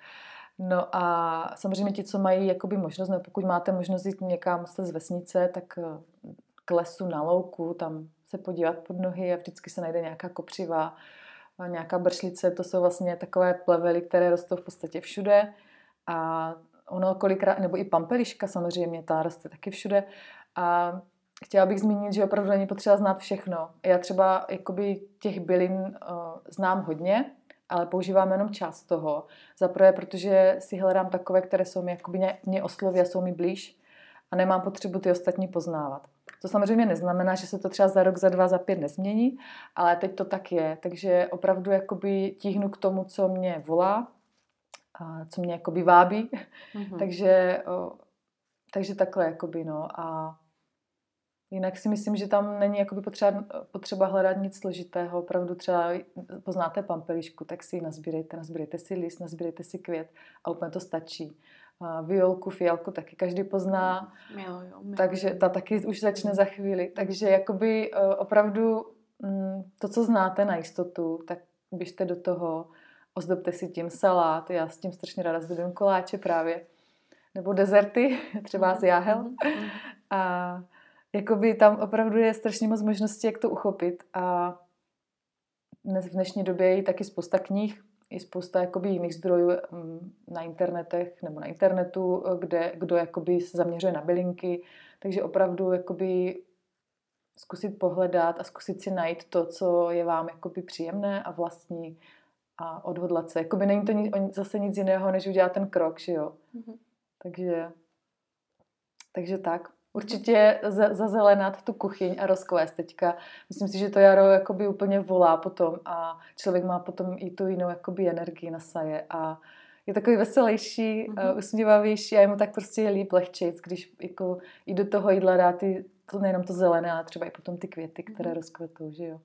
Speaker 2: No a samozřejmě ti, co mají jakoby možnost, nebo pokud máte možnost jít někam jste z vesnice, tak eh, k lesu na louku, tam se podívat pod nohy a vždycky se najde nějaká kopřiva, nějaká bršlice, to jsou vlastně takové plevely, které rostou v podstatě všude. A ono kolikrát, nebo i pampeliška samozřejmě, ta roste taky všude. A chtěla bych zmínit, že opravdu není potřeba znát všechno. Já třeba jakoby těch bylin uh, znám hodně, ale používám jenom část toho. Za prvé, protože si hledám takové, které jsou mi jakoby mě osloví a jsou mi blíž a nemám potřebu ty ostatní poznávat. To samozřejmě neznamená, že se to třeba za rok, za dva, za pět nezmění, ale teď to tak je. Takže opravdu jakoby tíhnu k tomu, co mě volá, a co mě jakoby vábí. Mm-hmm. takže, o, takže takhle jakoby, no. A Jinak si myslím, že tam není jakoby potřeba, potřeba hledat nic složitého. Opravdu třeba poznáte pampelišku, tak si ji nazbírejte, nazbírejte si list, nazbírejte si květ a úplně to stačí. A violku, fialku taky každý pozná,
Speaker 1: miluju, miluju.
Speaker 2: takže ta taky už začne za chvíli. Takže jakoby e, opravdu mm, to, co znáte na jistotu, tak běžte do toho, ozdobte si tím salát, já s tím strašně ráda zdobím koláče právě, nebo dezerty, třeba z jáhel. Mhm, mhm. A jakoby tam opravdu je strašně moc možností, jak to uchopit a dnes v dnešní době je taky spousta knih, i spousta jakoby jiných zdrojů mm, na internetech nebo na internetu, kde kdo jakoby se zaměřuje na bylinky, takže opravdu jakoby zkusit pohledat a zkusit si najít to, co je vám jakoby příjemné a vlastní a odhodlat se. Jakoby není to zase nic jiného, než udělat ten krok, že jo. Mm-hmm. Takže, takže tak. Určitě zazelenat tu kuchyň a rozkvést teďka. Myslím si, že to jaro jakoby úplně volá potom a člověk má potom i tu jinou jakoby energii na saje a je takový veselější, mm-hmm. uh, usměvavější a je mu tak prostě líp lehčejc, když jako i do toho jídla dá ty, to nejenom to zelené, ale třeba i potom ty květy, které mm-hmm. rozkvetou, že jo.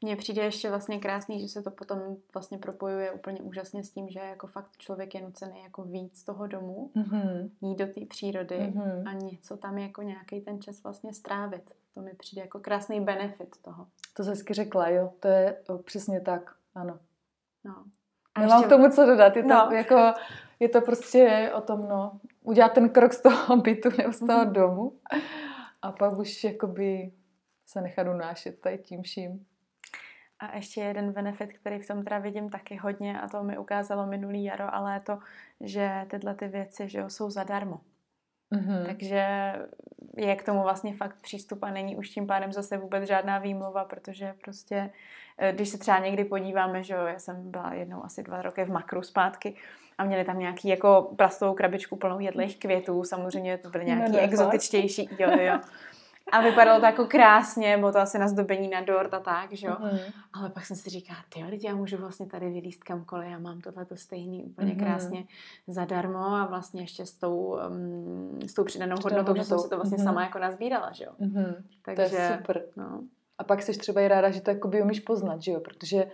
Speaker 1: Mně přijde ještě vlastně krásný, že se to potom vlastně propojuje úplně úžasně s tím, že jako fakt člověk je nucený jako víc toho domu, mm-hmm. jít do té přírody mm-hmm. a něco tam jako nějaký ten čas vlastně strávit. To mi přijde jako krásný benefit toho.
Speaker 2: To jsi hezky řekla, jo. To je o, přesně tak, ano. No. A Nemám ještě... k tomu co dodat. Je to, no. jako, je to prostě o tom, no, udělat ten krok z toho bytu nebo z toho mm-hmm. domu a pak už jakoby se nechat unášet tady tím vším.
Speaker 1: A ještě jeden benefit, který v tom teda vidím taky hodně, a to mi ukázalo minulý jaro a léto, že tyhle ty věci že jo, jsou zadarmo. Mm-hmm. Takže je k tomu vlastně fakt přístup a není už tím pádem zase vůbec žádná výmluva, protože prostě, eh, když se třeba někdy podíváme, že jo, já jsem byla jednou asi dva roky v makru zpátky a měli tam nějaký jako plastovou krabičku plnou jedlých květů, samozřejmě to byly nějaký exotičtější, jo, jo. A vypadalo to jako krásně, bylo to asi na zdobení na dort a tak, že jo. Mm-hmm. Ale pak jsem si říkala, ty lidi, já můžu vlastně tady vylíst kamkoliv, já mám tohle to stejný úplně mm-hmm. krásně zadarmo a vlastně ještě s tou, um, s tou přidanou hodnotou, že jsem si to vlastně mm-hmm. sama jako nazbírala, že jo.
Speaker 2: Mm-hmm. Takže, to je super. No. A pak jsi třeba i ráda, že to jakoby umíš poznat, že jo, protože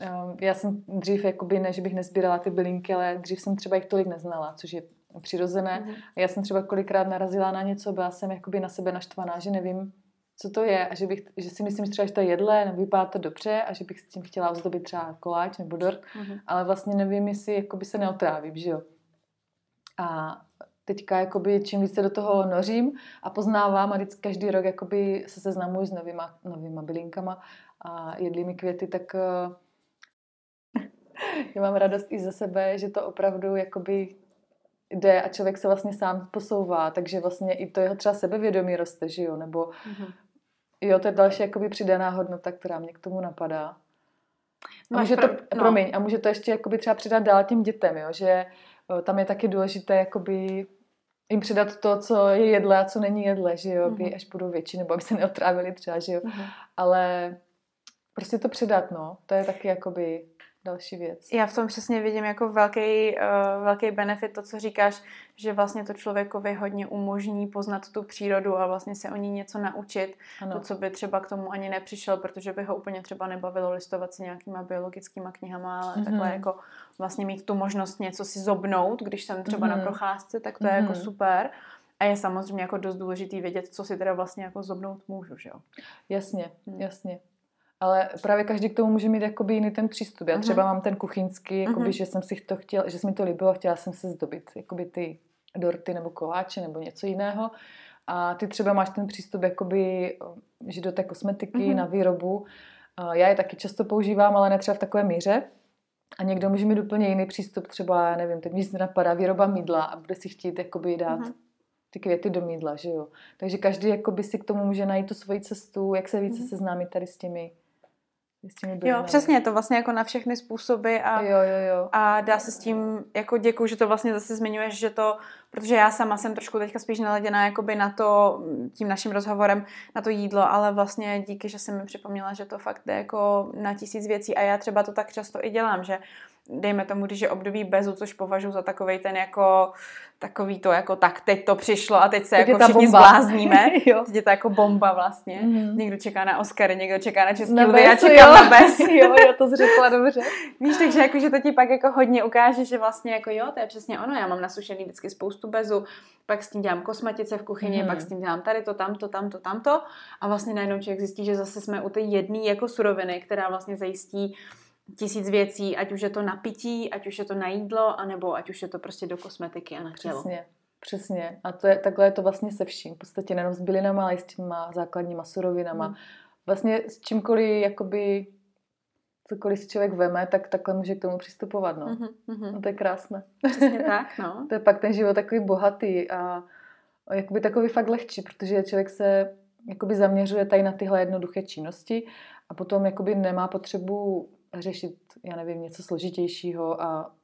Speaker 2: um, já jsem dřív, jakoby ne, že bych nezbírala ty bylinky, ale dřív jsem třeba jich tolik neznala, což je přirozené. Mm-hmm. Já jsem třeba kolikrát narazila na něco, byla jsem jakoby na sebe naštvaná, že nevím, co to je a že, bych, že si myslím třeba, že to je jedlé, nebo vypadá to dobře a že bych s tím chtěla ozdobit třeba koláč nebo dort, mm-hmm. ale vlastně nevím, jestli jakoby se neotrávím, že jo. A teďka jakoby čím více do toho nořím a poznávám a vždycky každý rok jakoby se seznamuji s novýma, novýma bylinkama a jedlými květy, tak uh, já mám radost i ze sebe, že to opravdu jakoby jde a člověk se vlastně sám posouvá, takže vlastně i to jeho třeba sebevědomí roste, že jo, nebo mm-hmm. jo, to je další jakoby přidaná hodnota, která mě k tomu napadá. A může, to, no. promiň, a může to ještě jakoby třeba přidat dál těm dětem, jo, že tam je taky důležité jakoby jim přidat to, co je jedle a co není jedle, že jo, mm-hmm. až budou větší, nebo aby se neotrávili třeba, že jo, mm-hmm. ale prostě to přidat, no, to je taky jakoby další věc.
Speaker 1: Já v tom přesně vidím jako velký, uh, velký benefit to, co říkáš, že vlastně to člověkovi hodně umožní poznat tu přírodu a vlastně se o ní něco naučit, ano. to, co by třeba k tomu ani nepřišel, protože by ho úplně třeba nebavilo listovat si nějakýma biologickýma knihama, ale mm-hmm. takhle jako vlastně mít tu možnost něco si zobnout, když jsem třeba mm-hmm. na mhm. procházce, tak to mm-hmm. je jako mhm. super. A je samozřejmě jako dost důležitý vědět, co si teda vlastně jako zobnout můžu, že jo?
Speaker 2: Jasně, hmm. jasně ale právě každý k tomu může mít jakoby jiný ten přístup. Já třeba uh-huh. mám ten kuchyňský, jakoby, uh-huh. že jsem si to chtěla, že se mi to líbilo a chtěla jsem se zdobit jakoby ty dorty nebo koláče nebo něco jiného. A ty třeba máš ten přístup, jakoby, že do té kosmetiky, uh-huh. na výrobu. Já je taky často používám, ale ne třeba v takové míře. A někdo může mít úplně jiný přístup, třeba, já nevím, teď mi napadá výroba mídla a bude si chtít jakoby dát uh-huh. ty květy do mídla, že jo. Takže každý jakoby si k tomu může najít tu svoji cestu, jak se více uh-huh. seznámit tady s těmi
Speaker 1: Jo, přesně, to vlastně jako na všechny způsoby a,
Speaker 2: jo, jo, jo.
Speaker 1: a dá se s tím, jako děkuju, že to vlastně zase zmiňuješ, že to, protože já sama jsem trošku teďka spíš naladěná jakoby na to, tím naším rozhovorem, na to jídlo, ale vlastně díky, že jsem mi připomněla, že to fakt jde jako na tisíc věcí a já třeba to tak často i dělám, že dejme tomu, když je období bezu, což považuji za takový ten jako takový to jako tak teď to přišlo a teď se teď jako všichni bomba. zblázníme. teď je to jako bomba vlastně. Mm-hmm. Někdo čeká na Oscary, někdo čeká na Český lvy, já čekám jo. na bez.
Speaker 2: jo, jo, to řekla dobře.
Speaker 1: Víš, takže jako, že to ti pak jako hodně ukáže, že vlastně jako jo, to je přesně ono, já mám nasušený vždycky spoustu bezu, pak s tím dělám kosmetice v kuchyni, mm. pak s tím dělám tady to, tamto, tamto, tamto a vlastně najednou člověk zjistí, že zase jsme u té jedné jako suroviny, která vlastně zajistí tisíc věcí, ať už je to na pití, ať už je to na jídlo, anebo ať už je to prostě do kosmetiky a na tělo.
Speaker 2: Přesně, přesně. A to je, takhle je to vlastně se vším. V podstatě nejenom s bylinama, ale i s těma základníma surovinama. Hmm. Vlastně s čímkoliv, jakoby, cokoliv si člověk veme, tak takhle může k tomu přistupovat, no. Mm-hmm. no to je krásné.
Speaker 1: Přesně tak, no.
Speaker 2: to je pak ten život takový bohatý a, a jakoby takový fakt lehčí, protože člověk se jakoby zaměřuje tady na tyhle jednoduché činnosti a potom jakoby nemá potřebu řešit, já nevím, něco složitějšího a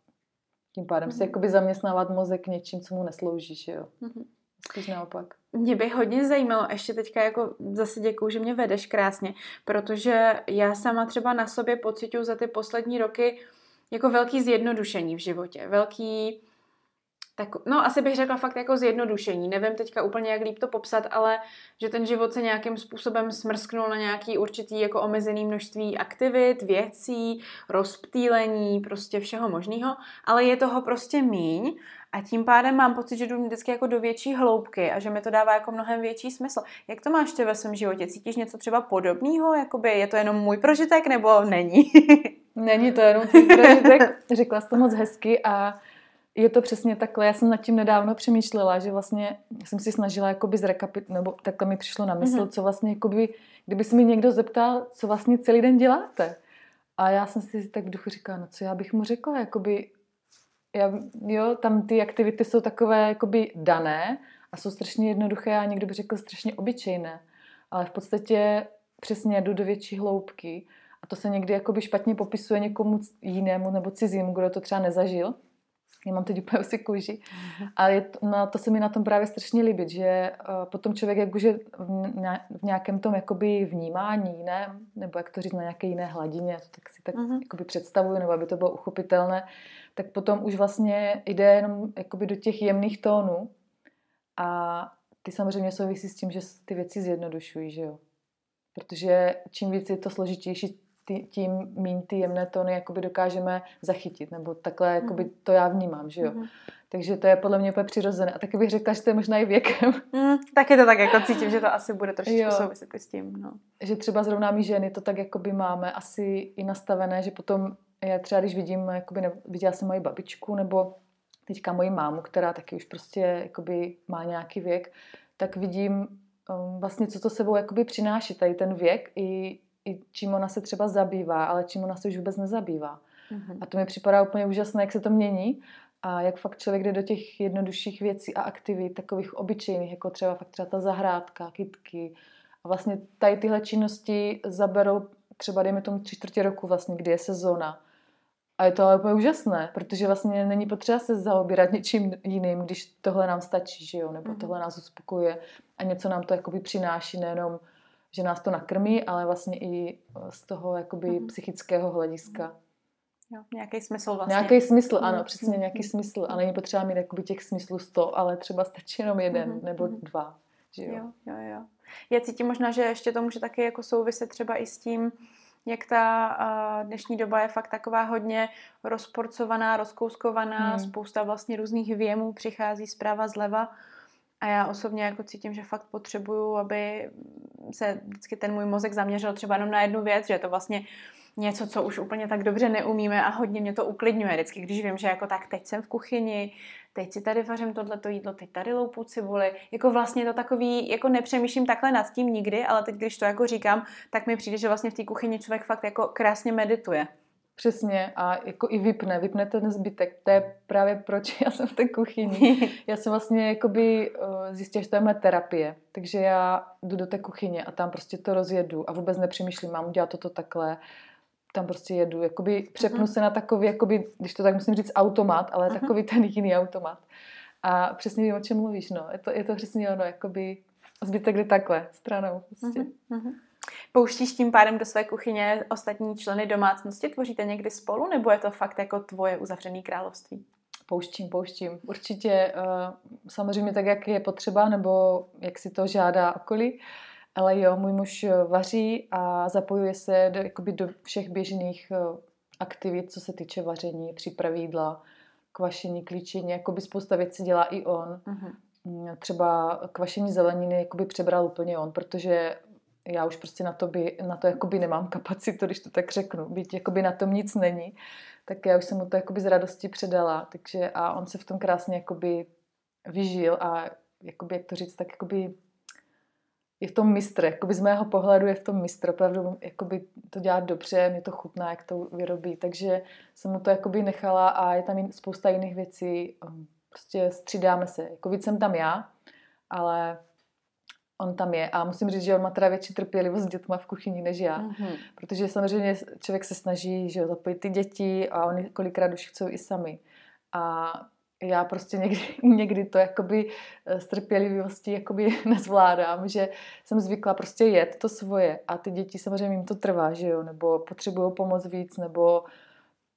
Speaker 2: tím pádem mm-hmm. si mhm. jakoby zaměstnávat mozek něčím, co mu neslouží, že jo. Mm-hmm. Spíš naopak.
Speaker 1: Mě by hodně zajímalo, ještě teďka jako zase děkuju, že mě vedeš krásně, protože já sama třeba na sobě pocituju za ty poslední roky jako velký zjednodušení v životě, velký tak, no asi bych řekla fakt jako zjednodušení. Nevím teďka úplně, jak líp to popsat, ale že ten život se nějakým způsobem smrsknul na nějaký určitý jako omezený množství aktivit, věcí, rozptýlení, prostě všeho možného, ale je toho prostě míň a tím pádem mám pocit, že jdu vždycky jako do větší hloubky a že mi to dává jako mnohem větší smysl. Jak to máš ty ve svém životě? Cítíš něco třeba podobného? Jakoby je to jenom můj prožitek nebo není?
Speaker 2: není to jenom tvůj prožitek. Řekla jsi to moc hezky a je to přesně takhle. Já jsem nad tím nedávno přemýšlela, že vlastně jsem si snažila jakoby zrekapit, nebo takhle mi přišlo na mysl, mm-hmm. co vlastně jakoby, kdyby se mi někdo zeptal, co vlastně celý den děláte. A já jsem si tak v duchu říkala, no co já bych mu řekla, jakoby, já, jo, tam ty aktivity jsou takové jakoby dané a jsou strašně jednoduché a někdo by řekl strašně obyčejné. Ale v podstatě přesně jdu do větší hloubky a to se někdy jakoby špatně popisuje někomu jinému nebo cizímu, kdo to třeba nezažil. Já mám teď úplně si kůži. Mm-hmm. A je to, no, to se mi na tom právě strašně líbí, že uh, potom člověk jak už je v, nějakém tom jakoby vnímání jiném, nebo jak to říct, na nějaké jiné hladině, tak si tak mm-hmm. jakoby představuju, nebo aby to bylo uchopitelné, tak potom už vlastně jde jenom jakoby do těch jemných tónů a ty samozřejmě souvisí s tím, že ty věci zjednodušují, že jo. Protože čím víc je to složitější, ty, tím méně ty jemné tóny jakoby dokážeme zachytit, nebo takhle jakoby mm. to já vnímám, že jo. Mm. Takže to je podle mě úplně přirozené. A taky bych řekla, že to je možná i věkem.
Speaker 1: Mm, taky to tak jako cítím, že to asi bude trošičku souviset s tím. No.
Speaker 2: Že třeba zrovna my ženy to tak jakoby máme asi i nastavené, že potom já třeba, když vidím, jakoby ne, viděla jsem moji babičku, nebo teďka moji mámu, která taky už prostě jakoby má nějaký věk, tak vidím um, vlastně, co to sebou jakoby přináší, tady ten věk i i čím ona se třeba zabývá, ale čím ona se už vůbec nezabývá. Mm-hmm. A to mi připadá úplně úžasné, jak se to mění a jak fakt člověk jde do těch jednodušších věcí a aktivit, takových obyčejných, jako třeba fakt třeba ta zahrádka, kytky. A vlastně tady tyhle činnosti zaberou třeba, dejme tomu, tři čtvrtě roku vlastně, kdy je sezóna. A je to ale úplně úžasné, protože vlastně není potřeba se zaobírat něčím jiným, když tohle nám stačí, že jo, nebo mm-hmm. tohle nás uspokuje a něco nám to jakoby přináší, nejenom že nás to nakrmí, ale vlastně i eh, z toho jakoby mm-hmm. psychického hlediska.
Speaker 1: Jo, nějaký smysl vlastně.
Speaker 2: Nějaký smysl, ano, mm-hmm. přesně nějaký smysl. A není potřeba mít jakoby těch smyslů sto, ale třeba stačí jenom jeden mm-hmm. nebo dva. Že jo?
Speaker 1: jo, jo, jo. Já cítím možná, že ještě to může taky jako souviset třeba i s tím, jak ta uh, dnešní doba je fakt taková hodně rozporcovaná, rozkouskovaná, hmm. spousta vlastně různých věmů přichází zprava, zleva a já osobně jako cítím, že fakt potřebuju, aby se vždycky ten můj mozek zaměřil třeba jenom na jednu věc, že je to vlastně něco, co už úplně tak dobře neumíme a hodně mě to uklidňuje vždycky, když vím, že jako tak teď jsem v kuchyni, teď si tady vařím tohleto jídlo, teď tady loupu cibuli. Jako vlastně to takový, jako nepřemýšlím takhle nad tím nikdy, ale teď, když to jako říkám, tak mi přijde, že vlastně v té kuchyni člověk fakt jako krásně medituje.
Speaker 2: Přesně a jako i vypne, vypne ten zbytek. To je právě proč já jsem v té kuchyni. Já jsem vlastně jakoby eh, zjistila, že to je moje terapie. Takže já jdu do té kuchyně a tam prostě to rozjedu a vůbec nepřemýšlím, mám udělat toto takhle. Tam prostě jedu, jakoby přepnu uh-huh. se na takový, jakoby, když to tak musím říct, automat, ale uh-huh. takový ten jiný automat. A přesně vím, o čem mluvíš, no. Je to, je to přesně ono, jakoby zbytek jde takhle, stranou prostě. Uh-huh.
Speaker 1: Pouštíš tím pádem do své kuchyně ostatní členy domácnosti? Tvoříte někdy spolu, nebo je to fakt jako tvoje uzavřené království?
Speaker 2: Pouštím, pouštím. Určitě eh, samozřejmě tak, jak je potřeba, nebo jak si to žádá okolí. Ale jo, můj muž vaří a zapojuje se do, jakoby do všech běžných eh, aktivit, co se týče vaření, přípravy jídla, kvašení, klíčení, jakoby spousta věcí dělá i on. Uh-huh. Třeba kvašení zeleniny jakoby přebral úplně on, protože já už prostě na to, by, na to jakoby nemám kapacitu, když to tak řeknu. Byť jakoby na tom nic není, tak já už jsem mu to jakoby z radosti předala. Takže a on se v tom krásně jakoby vyžil a jakoby, jak to říct, tak jakoby je v tom mistr, jakoby z mého pohledu je v tom mistr, opravdu jakoby to dělá dobře, mě to chutná, jak to vyrobí, takže jsem mu to jakoby nechala a je tam spousta jiných věcí, um, prostě střídáme se, jako víc jsem tam já, ale on tam je a musím říct, že on má teda větší trpělivost s dětma v kuchyni než já, mm-hmm. protože samozřejmě člověk se snaží že zapojit ty děti a oni kolikrát už chcou i sami a já prostě někdy, někdy to jakoby z eh, trpělivosti jakoby nezvládám, že jsem zvykla prostě jet to svoje a ty děti samozřejmě jim to trvá, že jo, nebo potřebují pomoc víc, nebo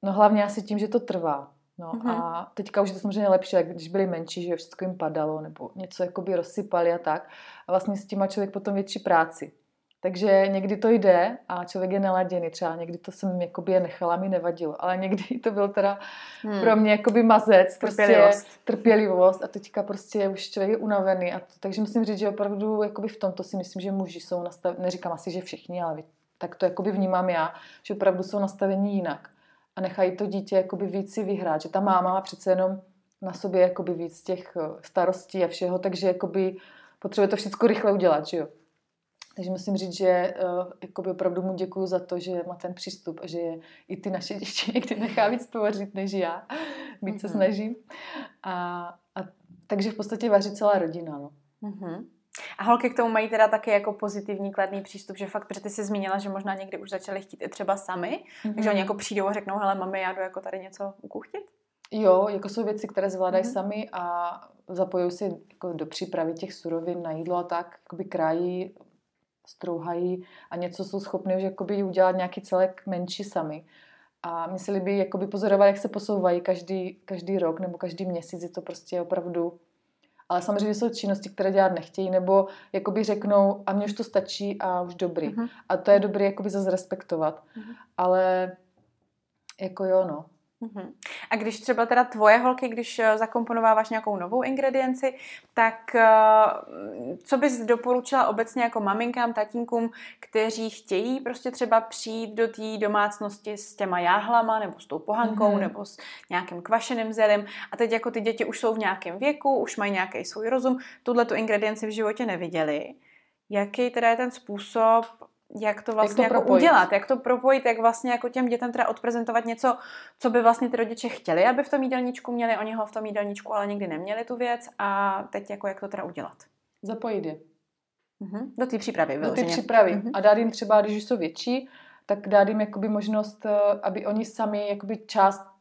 Speaker 2: no hlavně asi tím, že to trvá. No mm-hmm. a teďka už je to samozřejmě lepší, jak když byli menší, že všechno jim padalo, nebo něco jakoby rozsypali a tak. A vlastně s tím má člověk potom větší práci. Takže někdy to jde a člověk je naladěný. Třeba někdy to jsem jakoby je nechala, mi nevadilo. Ale někdy to byl teda hmm. pro mě jakoby mazec. Prostě trpělivost. trpělivost. A teďka prostě už člověk je unavený. A to, takže musím říct, že opravdu jakoby v tomto si myslím, že muži jsou nastaveni, neříkám asi, že všichni, ale tak to jakoby vnímám já, že opravdu jsou nastavení jinak. A nechají to dítě jakoby víc si vyhrát. Že ta máma má přece jenom na sobě jakoby víc těch eh, starostí a všeho, takže jakoby potřebuje to všechno rychle udělat, že jo. Takže musím říct, že uh, jakoby opravdu mu děkuju za to, že má ten přístup a že je, i ty naše děti někdy nechá víc tvořit než já. Víc mm-hmm. se mhm. snažím. A, a, takže v podstatě vaří celá rodina. No.
Speaker 1: Mm-hmm. A holky k tomu mají teda taky jako pozitivní, kladný přístup, že fakt, protože ty jsi zmínila, že možná někdy už začaly chtít i třeba sami, mm-hmm. takže oni jako přijdou a řeknou, hele mami, já jdu jako tady něco ukuchtit?
Speaker 2: Jo, jako jsou věci, které zvládají mm-hmm. sami a zapojují se jako do přípravy těch surovin na jídlo a tak, jakoby krájí strouhají a něco jsou schopni už jakoby udělat nějaký celek menší sami. A mysleli by jakoby pozorovat, jak se posouvají každý, každý rok nebo každý měsíc, je to prostě opravdu ale samozřejmě jsou činnosti, které dělat nechtějí, nebo jakoby řeknou, a mně už to stačí a už dobrý. Uh-huh. A to je dobré jakoby zase respektovat. Uh-huh. Ale jako jo, no.
Speaker 1: Mhm. A když třeba teda tvoje holky, když eh, zakomponováváš nějakou novou ingredienci, tak eh, co bys doporučila obecně jako maminkám, tatínkům, kteří chtějí prostě třeba přijít do té domácnosti s těma jáhlama, nebo s tou pohankou, mm-hmm. nebo s nějakým kvašeným zelím a teď jako ty děti už jsou v nějakém věku, už mají nějaký svůj rozum, tuhle tu ingredienci v životě neviděli. Jaký teda je ten způsob, jak to vlastně jak to jako udělat, jak to propojit, jak vlastně jako těm dětem teda odprezentovat něco, co by vlastně ty rodiče chtěli, aby v tom jídelníčku měli, oni ho v tom jídelníčku ale nikdy neměli tu věc a teď jako jak to teda udělat.
Speaker 2: Zapojit je.
Speaker 1: Mm-hmm. Do té přípravy
Speaker 2: vyloženě. Do té přípravy. Mm-hmm. A dát jim třeba, když jsou větší, tak dát jim jakoby možnost, eh, aby oni sami jakoby část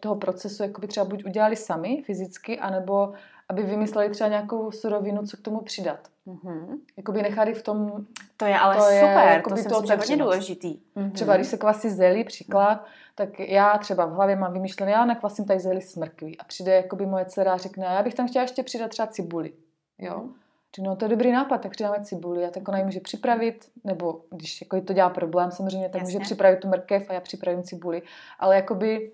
Speaker 2: toho procesu jakoby třeba buď udělali sami fyzicky, anebo aby vymysleli třeba nějakou surovinu, co k tomu přidat. Mm-hmm. Jakoby nechali v tom...
Speaker 1: To je ale to super, je, to myslím, že hodně důležitý.
Speaker 2: Mm-hmm. Třeba když se kvasí zelí, příklad, mm-hmm. tak já třeba v hlavě mám vymyšlené, já nakvasím tady zelí smrkví a přijde jakoby moje dcera a řekne, já bych tam chtěla ještě přidat třeba cibuli. Jo? Mm-hmm. no to je dobrý nápad, tak přidáme cibuli a tak ona ji může připravit, nebo když jako to dělá problém samozřejmě, tak Jasně. může připravit tu mrkev a já připravím cibuli. Ale jakoby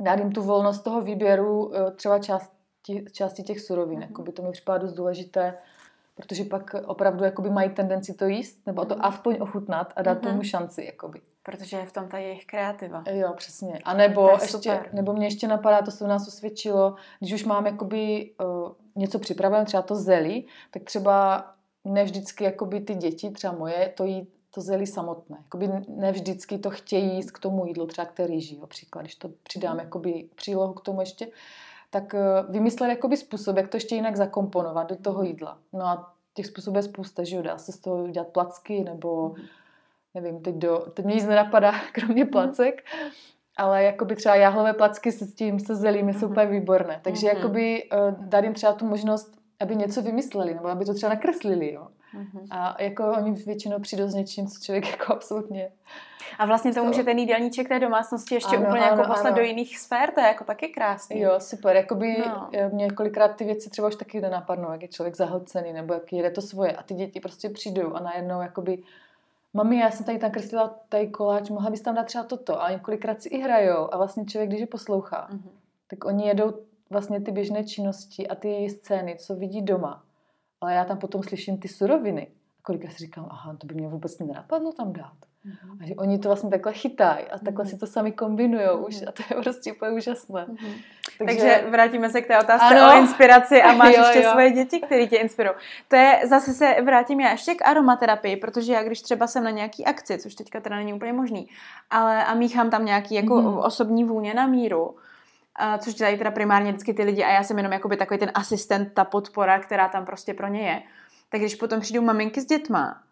Speaker 2: dát jim tu volnost toho výběru, třeba část části těch surovin. Mm-hmm. Jakoby to mi připadá dost důležité, protože pak opravdu jakoby mají tendenci to jíst, nebo to mm. aspoň ochutnat a dát mm-hmm. tomu šanci. Jakoby.
Speaker 1: Protože je v tom ta jejich kreativa.
Speaker 2: Jo, přesně. A nebo, ještě, super. nebo mě ještě napadá, to se u nás usvědčilo, když už mám jakoby uh, něco připravené, třeba to zelí, tak třeba ne vždycky jakoby ty děti, třeba moje, to jí to zelí samotné. Jakoby ne vždycky to chtějí jíst k tomu jídlu, třeba k té rýži, jo, příklad, když to přidám mhm. jakoby přílohu k tomu ještě, tak uh, vymyslet jakoby způsob, jak to ještě jinak zakomponovat do toho jídla. No a těch způsobů je spousta, že jo, dá se z toho dělat placky, nebo mm. nevím, teď, do, teď mě nic nenapadá, kromě mhm. placek, ale jakoby třeba jáhlové placky se s tím, se zelím, jsou úplně výborné. Takže jakoby uh, dát jim třeba tu možnost, aby něco vymysleli, nebo aby to třeba nakreslili, jo. Mm-hmm. A jako oni většinou přijdou s něčím, co člověk jako absolutně...
Speaker 1: A vlastně to může ten jídelníček té domácnosti ještě ano, úplně ano, jako poslat ano. do jiných sfér, to je jako taky krásný.
Speaker 2: Jo, super, jakoby no. mě kolikrát ty věci třeba už taky nenapadnou, jak je člověk zahlcený, nebo jak jede to svoje a ty děti prostě přijdou a najednou jakoby mami, já jsem tady tam kreslila tady koláč, mohla bys tam dát třeba toto a několikrát si i hrajou a vlastně člověk, když je poslouchá, mm-hmm. tak oni jedou vlastně ty běžné činnosti a ty scény, co vidí doma ale já tam potom slyším ty suroviny. A kolikrát si říkám, aha, to by mě vůbec nenapadlo tam dát. Mm-hmm. A že oni to vlastně takhle chytají a takhle mm-hmm. si to sami kombinují mm-hmm. už a to je prostě úplně úžasné. Mm-hmm.
Speaker 1: Takže... Takže vrátíme se k té otázce ano. o inspiraci a máš jo, ještě jo. svoje děti, které tě inspirují. To je, zase se vrátím já ještě k aromaterapii, protože já když třeba jsem na nějaký akci, což teďka teda není úplně možný, ale a míchám tam nějaký jako mm-hmm. osobní vůně na míru, Což dělají teda primárně vždycky ty lidi a já jsem jenom jakoby takový ten asistent, ta podpora, která tam prostě pro ně je. Tak když potom přijdou maminky s dětma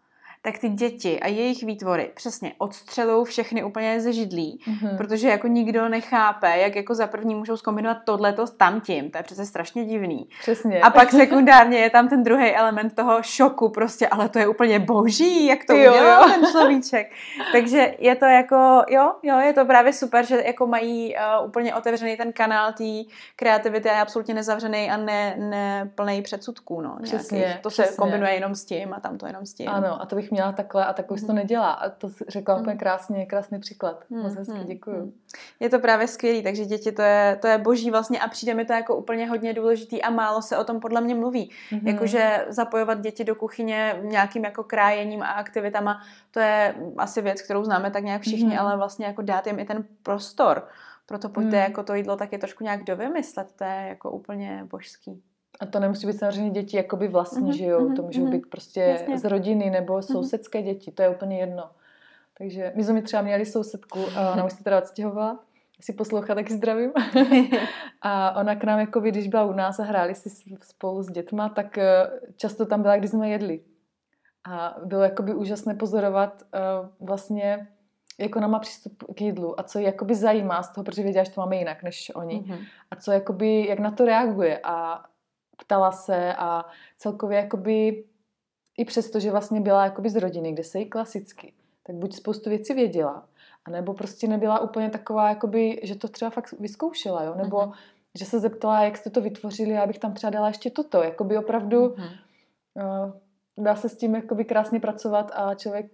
Speaker 1: tak ty děti a jejich výtvory přesně odstřelou všechny úplně ze židlí, mm-hmm. protože jako nikdo nechápe, jak jako za první můžou zkombinovat tohleto s tamtím, to je přece strašně divný.
Speaker 2: Přesně.
Speaker 1: A pak sekundárně je tam ten druhý element toho šoku prostě, ale to je úplně boží, jak to jo, udělal jo. ten človíček. Takže je to jako, jo, jo, je to právě super, že jako mají uh, úplně otevřený ten kanál té kreativity a je absolutně nezavřený a ne, ne plný předsudků, no.
Speaker 2: Přesně.
Speaker 1: To
Speaker 2: přesně.
Speaker 1: se kombinuje jenom s tím a tam to jenom s tím.
Speaker 2: Ano, a to bych měla takhle a tak už to mhm. nedělá. A to řekla úplně mhm. krásně, krásný příklad. Moc hezky, mhm. děkuju.
Speaker 1: Je to právě skvělý, takže děti to je, to je boží vlastně a přijde mi to jako úplně hodně důležitý a málo se o tom podle mě mluví. Mm-hmm. Jakože zapojovat děti do kuchyně nějakým jako krájením a aktivitama, to je asi věc, kterou známe tak nějak všichni, mm-hmm. ale vlastně jako dát jim i ten prostor. Proto pojďte mm. jako to jídlo taky trošku nějak dovymyslet, to je jako úplně božský.
Speaker 2: A to nemusí být samozřejmě děti jakoby vlastní, mm-hmm, že jo? Mm-hmm, to můžou mm-hmm. být prostě Jasně. z rodiny nebo mhm. sousedské mm-hmm. děti, to je úplně jedno. Takže my jsme třeba měli sousedku, a ona už se teda odstěhovala, si poslouchá, taky zdravím. a ona k nám, jako když byla u nás a hráli si spolu s dětma, tak eh, často tam byla, když jsme jedli. A bylo jakoby úžasné pozorovat uh, vlastně, jak ona má přístup k jídlu a co ji jakoby zajímá z toho, protože věděla, že to máme jinak než oni. Mm-hmm. A co jakoby, jak na to reaguje. A ptala se a celkově jakoby i přesto, že vlastně byla jakoby z rodiny, kde se jí klasicky, tak buď spoustu věcí věděla, anebo prostě nebyla úplně taková, jakoby, že to třeba fakt vyzkoušela, jo? nebo uh-huh. že se zeptala, jak jste to vytvořili, abych tam třeba dala ještě toto, jakoby opravdu uh-huh. uh, dá se s tím jakoby krásně pracovat a člověk,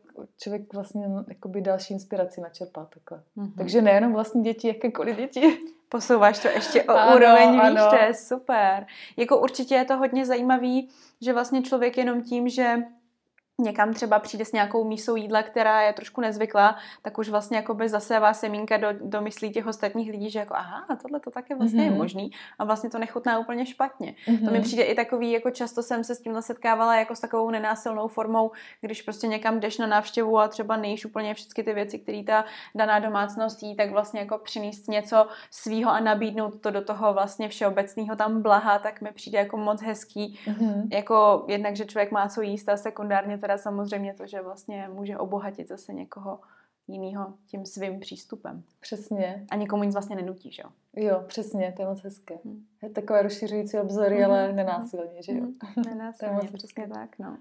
Speaker 2: člověk vlastně jakoby další inspiraci načerpá takhle. Uh-huh. Takže nejenom vlastně děti, jakékoliv děti.
Speaker 1: Posouváš to ještě o ano, úroveň výš, ano. to je super. Jako určitě je to hodně zajímavý, že vlastně člověk jenom tím, že někam třeba přijde s nějakou mísou jídla, která je trošku nezvyklá, tak už vlastně jako by zasevá semínka do, do myslí těch ostatních lidí, že jako aha, tohle to také vlastně mm-hmm. je mhm. možný a vlastně to nechutná úplně špatně. Mm-hmm. To mi mhm. přijde i takový, jako často jsem se s tímhle setkávala jako s takovou nenásilnou formou, když prostě někam jdeš na návštěvu a třeba nejíš úplně všechny ty věci, které ta daná domácnost jí, tak vlastně jako přinést něco svýho a nabídnout to do toho vlastně všeobecného tam blaha, tak mi přijde jako moc hezký. Mm-hmm. Jako jednak, že člověk má co jíst a sekundárně teda samozřejmě to, že vlastně může obohatit zase někoho jiného tím svým přístupem.
Speaker 2: Přesně.
Speaker 1: A nikomu nic vlastně nenutí, že jo?
Speaker 2: Jo, přesně, to je moc hezké. Hmm. Je takové rozšiřující obzory, hmm. ale nenásilně, že jo?
Speaker 1: Nenásilně, přesně tak, no.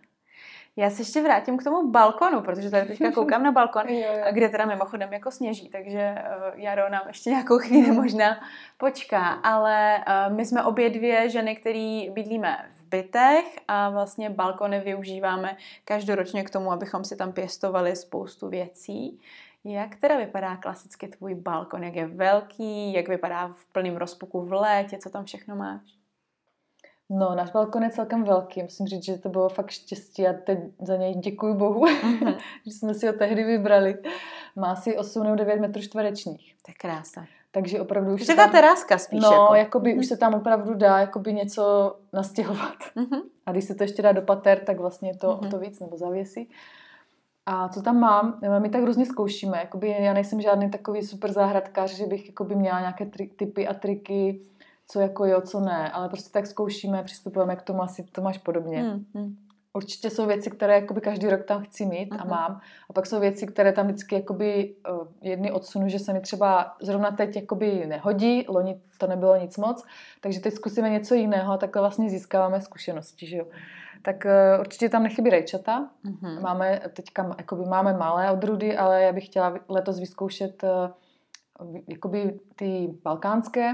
Speaker 1: Já se ještě vrátím k tomu balkonu, protože tady teďka koukám na balkon, jo, jo. kde teda mimochodem jako sněží, takže uh, Jaro nám ještě nějakou chvíli možná počká, ale uh, my jsme obě dvě ženy, které bydlíme v bytech a vlastně balkony využíváme každoročně k tomu, abychom si tam pěstovali spoustu věcí. Jak teda vypadá klasicky tvůj balkon? Jak je velký? Jak vypadá v plném rozpuku v létě? Co tam všechno máš?
Speaker 2: No, náš balkon je celkem velký. Musím říct, že to bylo fakt štěstí a teď za něj děkuji Bohu, mm-hmm. že jsme si ho tehdy vybrali. Má asi 8 nebo 9 metrů čtverečních.
Speaker 1: To je krása.
Speaker 2: Takže opravdu
Speaker 1: už... Tam teráska spíš.
Speaker 2: No, jako. jakoby mm-hmm. už se tam opravdu dá jakoby něco nastěhovat. Mm-hmm. A když se to ještě dá do pater, tak vlastně to mm-hmm. to víc, nebo zavěsí. A co tam mám? My tak různě zkoušíme. Jakoby já nejsem žádný takový super zahradkář, že bych jakoby měla nějaké tri- typy a triky, co jako jo, co ne. Ale prostě tak zkoušíme, přistupujeme k tomu, asi to máš podobně. Mm, mm. Určitě jsou věci, které jakoby každý rok tam chci mít uh-huh. a mhm. mám. A pak jsou věci, které tam vždycky jakoby, uh, jedny odsunu, že se mi třeba zrovna teď jakoby nehodí, loni to nebylo nic moc, takže teď zkusíme něco jiného a takhle vlastně získáváme zkušenosti, že jo. Tak uh, určitě tam nechybí rejčata. Uh-huh. Máme teďka, jakoby máme malé odrudy, ale já bych chtěla letos vyzkoušet uh, jakoby ty balkánské,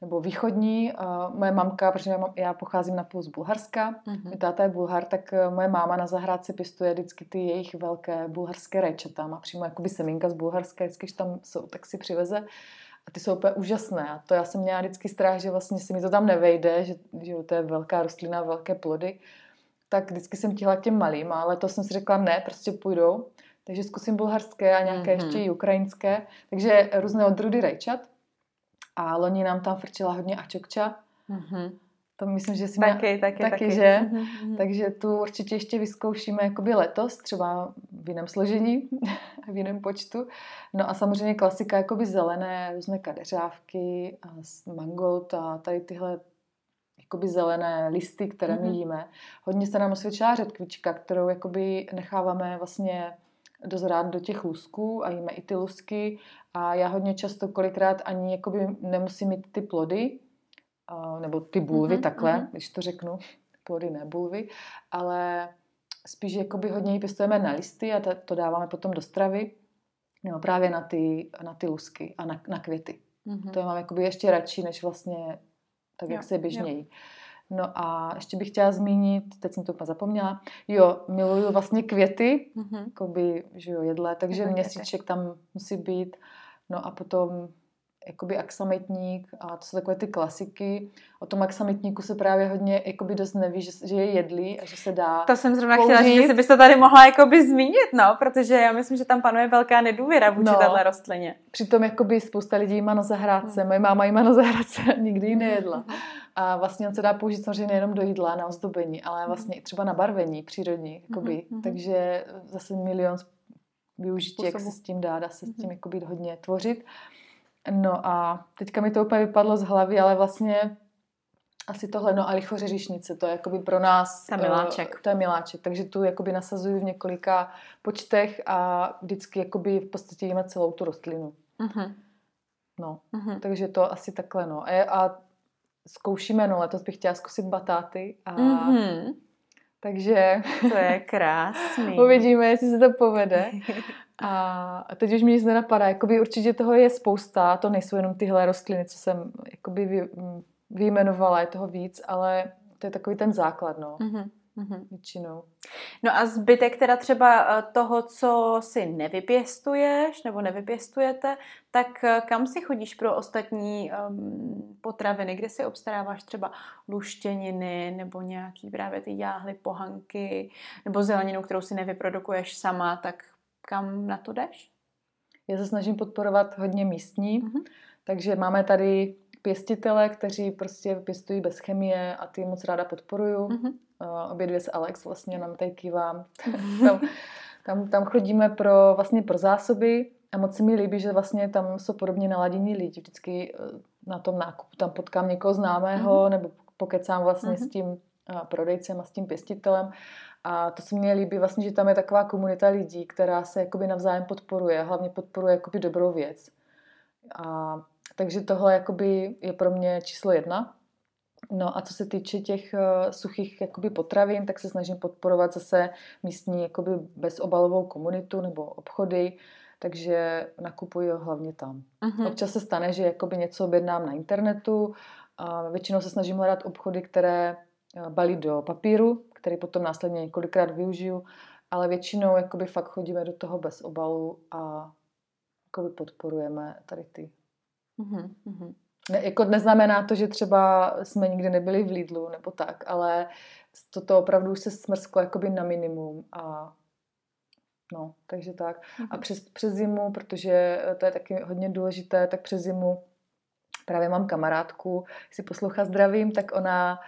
Speaker 2: nebo východní. Moje mamka, protože já pocházím na půl z Bulharska, mm-hmm. táta je Bulhar, tak eh, moje máma na zahrádce pěstuje vždycky ty jejich velké bulharské rajčata. Má přímo jakoby semínka z Bulharska, vždycky, když tam jsou, tak si přiveze. A ty jsou úplně úžasné. A to já jsem měla vždycky strach, že vlastně se mi to tam nevejde, že, že to je velká rostlina, velké plody. Tak vždycky jsem chtěla k těm malým, ale to jsem si řekla, ne, prostě půjdou. Takže zkusím bulharské a nějaké mm-hmm. ještě i ukrajinské. Takže různé odrůdy rajčat. A loni nám tam frčila hodně ačokča. Mm-hmm. To myslím, že si
Speaker 1: taky, měla, taky, taky,
Speaker 2: taky, že? Mm-hmm. Takže tu určitě ještě vyzkoušíme jakoby letos, třeba v jiném složení, v jiném počtu. No a samozřejmě klasika jakoby zelené, různé kadeřávky, a mangold a tady tyhle jakoby zelené listy, které mm-hmm. my jíme. Hodně se nám osvědčila řetkvička, kterou jakoby necháváme vlastně dozrát do těch lusků a jíme i ty lusky a já hodně často kolikrát ani jakoby nemusím mít ty plody, nebo ty bulvy mm-hmm, takhle, mm-hmm. když to řeknu, plody ne bulvy, ale spíš jakoby hodně ji pěstujeme na listy a to dáváme potom do stravy, no právě na ty, na ty lusky a na, na květy. Mm-hmm. To mám jakoby ještě radši, než vlastně tak, jo, jak se běžnějí. Jo. No a ještě bych chtěla zmínit, teď jsem to úplně zapomněla, jo, miluju vlastně květy, mm-hmm. jakoby, že jo, jedle, takže měsíček tam musí být. No a potom jakoby aksamitník a to jsou takové ty klasiky. O tom aksamitníku se právě hodně jakoby dost neví, že, že je jedlý a že se dá
Speaker 1: To jsem zrovna použít. chtěla, že si bys to tady mohla jakoby zmínit, no, protože já myslím, že tam panuje velká nedůvěra vůči no, téhle rostlině.
Speaker 2: Přitom jakoby spousta lidí má na zahrádce, hmm. moje máma jí má na zahrádce, nikdy ji nejedla. A vlastně on se dá použít samozřejmě nejenom do jídla, na ozdobení, ale hmm. vlastně i třeba na barvení přírodní, jakoby. Hmm. Takže zase milion využití, jak se s tím dá, dá se s tím jakoby hodně tvořit. No a teďka mi to úplně vypadlo z hlavy, ale vlastně asi tohle, no a lichoře říšnice, to je jakoby pro nás...
Speaker 1: Ta miláček.
Speaker 2: Uh, to je miláček, takže tu jakoby nasazuju v několika počtech a vždycky jakoby v podstatě jíme celou tu rostlinu. Uh-huh. No, uh-huh. takže to asi takhle, no. A, a zkoušíme, no letos bych chtěla zkusit batáty a... Uh-huh. Takže...
Speaker 1: To je krásný.
Speaker 2: Uvidíme, jestli se to povede. A teď už mi nic nenapadá. Jakoby určitě toho je spousta. To nejsou jenom tyhle rostliny, co jsem jakoby vy, vyjmenovala. Je toho víc, ale to je takový ten základ, no. Mm-hmm. Mm-hmm. Většinou.
Speaker 1: No a zbytek teda třeba eh, toho, co si nevypěstuješ nebo nevypěstujete, tak eh, kam si chodíš pro ostatní um, potraviny, kde si obstaráváš třeba luštěniny nebo nějaký právě ty jáhly, pohanky nebo zeleninu, kterou si nevyprodukuješ sama, tak kam na to jdeš?
Speaker 2: Já se snažím podporovat hodně místní, mm-hmm. takže máme tady pěstitele, kteří prostě pěstují bez chemie a ty moc ráda podporuju. Mm-hmm. Uh, obě dvě s Alex vlastně nám tady kývám. tam, tam, tam chodíme pro, vlastně pro zásoby a moc se mi líbí, že vlastně tam jsou podobně naladění lidi. Vždycky uh, na tom nákupu tam potkám někoho známého mm-hmm. nebo pokecám vlastně mm-hmm. s tím uh, prodejcem a s tím pěstitelem a to se mně líbí vlastně, že tam je taková komunita lidí, která se jakoby navzájem podporuje, hlavně podporuje jakoby dobrou věc. A, takže tohle jakoby je pro mě číslo jedna. No a co se týče těch uh, suchých jakoby potravin, tak se snažím podporovat zase místní jakoby bezobalovou komunitu nebo obchody, takže nakupuji hlavně tam. Uh-huh. Občas se stane, že jakoby něco objednám na internetu a většinou se snažím hledat obchody, které eh, balí do papíru, který potom následně několikrát využiju, ale většinou jakoby fakt chodíme do toho bez obalu a jakoby podporujeme tady ty. Mm-hmm. Ne, jako neznamená to, že třeba jsme nikdy nebyli v Lidlu nebo tak, ale toto opravdu už se smrsklo jakoby na minimum a no, takže tak. A mhm. přes, přes zimu, protože to je taky hodně důležité, tak přes zimu právě mám kamarádku, si poslouchá zdravím, tak ona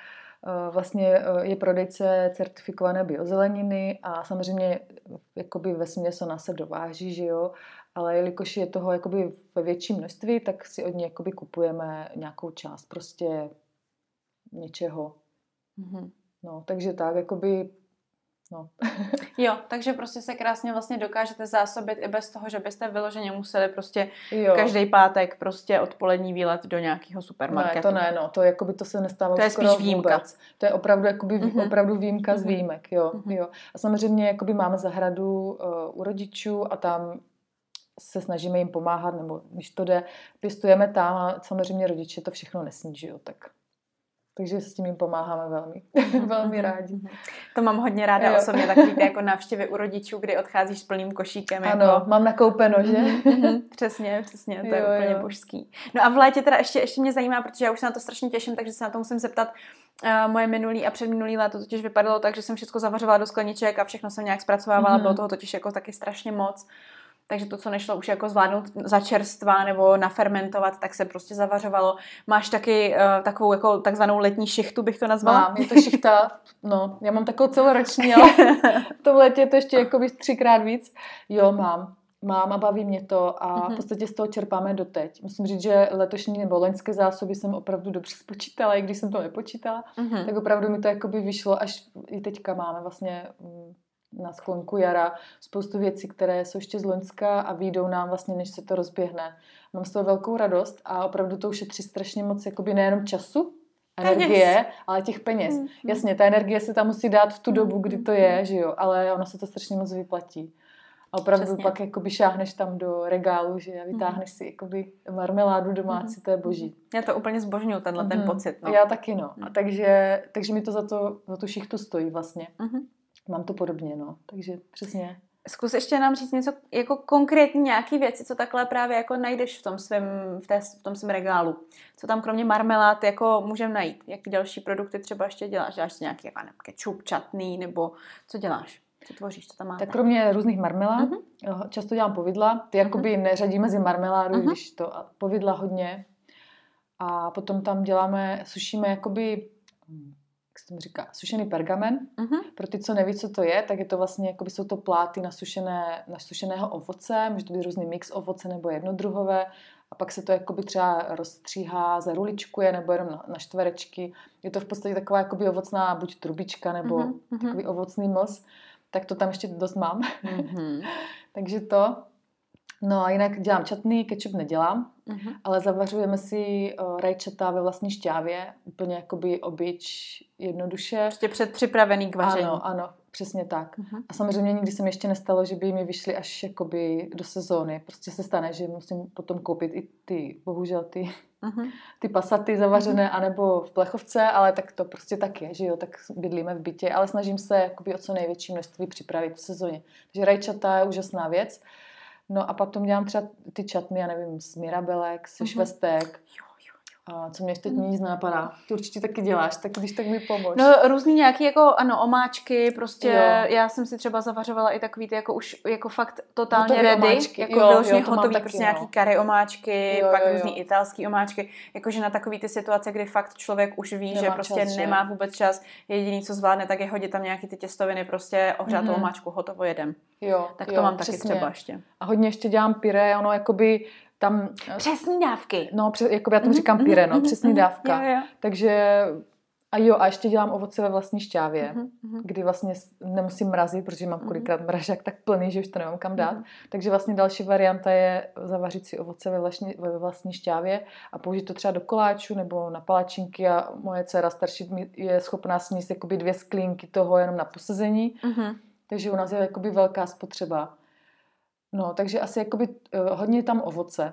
Speaker 2: uh, vlastně uh, je prodejce certifikované biozeleniny a samozřejmě jakoby ve směs ona se dováží, že jo, ale jelikož je toho jakoby ve větším množství, tak si od ní jakoby kupujeme nějakou část prostě něčeho. Mm-hmm. No, takže tak, jakoby No.
Speaker 1: jo, takže prostě se krásně vlastně dokážete zásobit i bez toho, že byste vyloženě museli prostě jo. každý pátek prostě odpolední výlet do nějakého supermarketu.
Speaker 2: Ne, to ne, no, to jakoby to se nestává
Speaker 1: To je spíš výjimka. Vůbec.
Speaker 2: To je opravdu jakoby, mm-hmm. opravdu výjimka mm-hmm. z mhm. výjimek, jo, mm-hmm. jo. A samozřejmě jakoby máme zahradu uh, u rodičů a tam se snažíme jim pomáhat, nebo když to jde, pěstujeme tam a samozřejmě rodiče to všechno nesníží, jo, tak takže s tím jim pomáháme velmi, velmi mhm, rádi. Mhm.
Speaker 1: To mám hodně ráda jo. osobně, takový ty jako návštěvy u rodičů, kdy odcházíš s plným košíkem.
Speaker 2: Ano,
Speaker 1: jako...
Speaker 2: mám nakoupeno, že?
Speaker 1: přesně, přesně, to jo, je úplně jo. božský. No a v létě teda ještě, ještě mě zajímá, protože já už se na to strašně těším, takže se na to musím zeptat. Uh, moje minulý a předminulý léto totiž vypadalo tak, že jsem všechno zavařovala do skleniček a všechno jsem nějak zpracovávala, mm-hmm. bylo toho totiž jako taky strašně moc takže to, co nešlo už jako zvládnout za čerstva nebo nafermentovat, tak se prostě zavařovalo. Máš taky uh, takovou jako takzvanou letní šichtu, bych to nazvala?
Speaker 2: Mám, je to šichta, no, já mám takovou celoroční, ale v tom letě je to ještě jako třikrát víc. Jo, mám. Mám a baví mě to a v mhm. podstatě z toho čerpáme doteď. Musím říct, že letošní nebo loňské zásoby jsem opravdu dobře spočítala, i když jsem to nepočítala, mm-hmm. tak opravdu mi to jakoby vyšlo, až i teďka máme vlastně mm, na sklonku jara spoustu věcí, které jsou ještě z Loňska a výjdou nám vlastně, než se to rozběhne. Mám z toho velkou radost a opravdu to ušetří strašně moc jakoby nejenom času, energie, peněz. ale těch peněz. Mm, Jasně, ta energie se tam musí dát v tu dobu, kdy to je, že jo, ale ono se to strašně moc vyplatí. A opravdu Přesně. pak jakoby šáhneš tam do regálu, že a vytáhneš mm. si jakoby marmeládu domácí, mm. to je boží.
Speaker 1: Já to úplně zbožňuju, tenhle mm. ten pocit. No.
Speaker 2: Já taky, no. A takže, takže mi to za, to za tu šichtu stojí vlastně. Mm mám to podobně, no. Takže přesně.
Speaker 1: Zkus ještě nám říct něco jako konkrétní nějaký věci, co takhle právě jako najdeš v tom svém, v, té, v tom svém regálu. Co tam kromě marmelád jako můžeme najít? Jaký další produkty třeba ještě děláš? Děláš si nějaký jako, kečup, čatný nebo co děláš? Co tvoříš, co tam máte?
Speaker 2: Tak kromě různých marmelád, uh-huh. často dělám povidla. Ty uh-huh. jakoby neřadí mezi marmeládu, uh-huh. když to povidla hodně. A potom tam děláme, sušíme jakoby jak se tomu říká, sušený pergamen. Uh-huh. Pro ty, co neví, co to je, tak je to vlastně, jako by jsou to pláty na, sušené, na sušeného ovoce, může to být různý mix ovoce nebo jednodruhové a pak se to jakoby třeba rozstříhá, zaruličkuje nebo jenom na, na čtverečky. Je to v podstatě taková jakoby ovocná buď trubička nebo uh-huh. takový ovocný mlz. Tak to tam ještě dost mám. Uh-huh. Takže to. No a jinak dělám čatný, ketchup nedělám, uh-huh. ale zavařujeme si uh, rajčata ve vlastní šťávě, úplně jakoby obyč, jednoduše.
Speaker 1: Prostě předpřipravený k vaření.
Speaker 2: Ano, ano, přesně tak. Uh-huh. A samozřejmě nikdy se mi ještě nestalo, že by mi vyšly až jakoby do sezóny. Prostě se stane, že musím potom koupit i ty, bohužel ty, uh-huh. ty pasaty zavařené, uh-huh. anebo v plechovce, ale tak to prostě tak je, že jo, tak bydlíme v bytě, ale snažím se jakoby o co největší množství připravit v sezóně. Takže rajčata je úžasná věc. No a potom dělám třeba ty čatny, já nevím, z mirabelek, se mm-hmm. švestek. Jo, a co mě teď nic napadá. Ty určitě taky děláš, tak když tak mi pomož.
Speaker 1: No různý nějaký jako, ano, omáčky, prostě jo. já jsem si třeba zavařovala i takový ty jako už jako fakt totálně Hotový ready, omáčky. jako jo, vyloženě hotový, taky, prostě no. nějaký kary omáčky, jo, pak jo, jo. různý italský omáčky, jakože na takový ty situace, kdy fakt člověk už ví, nemá že prostě čas, nemá vůbec čas, jediný, co zvládne, tak je hodit tam nějaký ty těstoviny, prostě ohřátou mm-hmm. omáčku, hotovo jedem. Jo, tak to jo, mám přesně. taky třeba ještě.
Speaker 2: A hodně ještě dělám pyré, ono jakoby tam...
Speaker 1: Přesní dávky.
Speaker 2: No, přes, jako já tomu mhm, říkám mm-hmm, pyré, no, mhm, přesní mm-hmm, dávka. Jo, jo. Takže a jo, a ještě dělám ovoce ve vlastní šťávě, mm-hmm. kdy vlastně nemusím mrazit, protože mám kolikrát mražák tak plný, že už to nemám kam dát. Mm-hmm. Takže vlastně další varianta je zavařit si ovoce ve vlastní, ve vlastní šťávě a použít to třeba do koláčů nebo na palačinky a moje dcera starší je schopná sníst jakoby dvě sklínky toho jenom na posezení. Mm-hmm. Takže u nás je jakoby velká spotřeba. No, takže asi jakoby uh, hodně tam ovoce.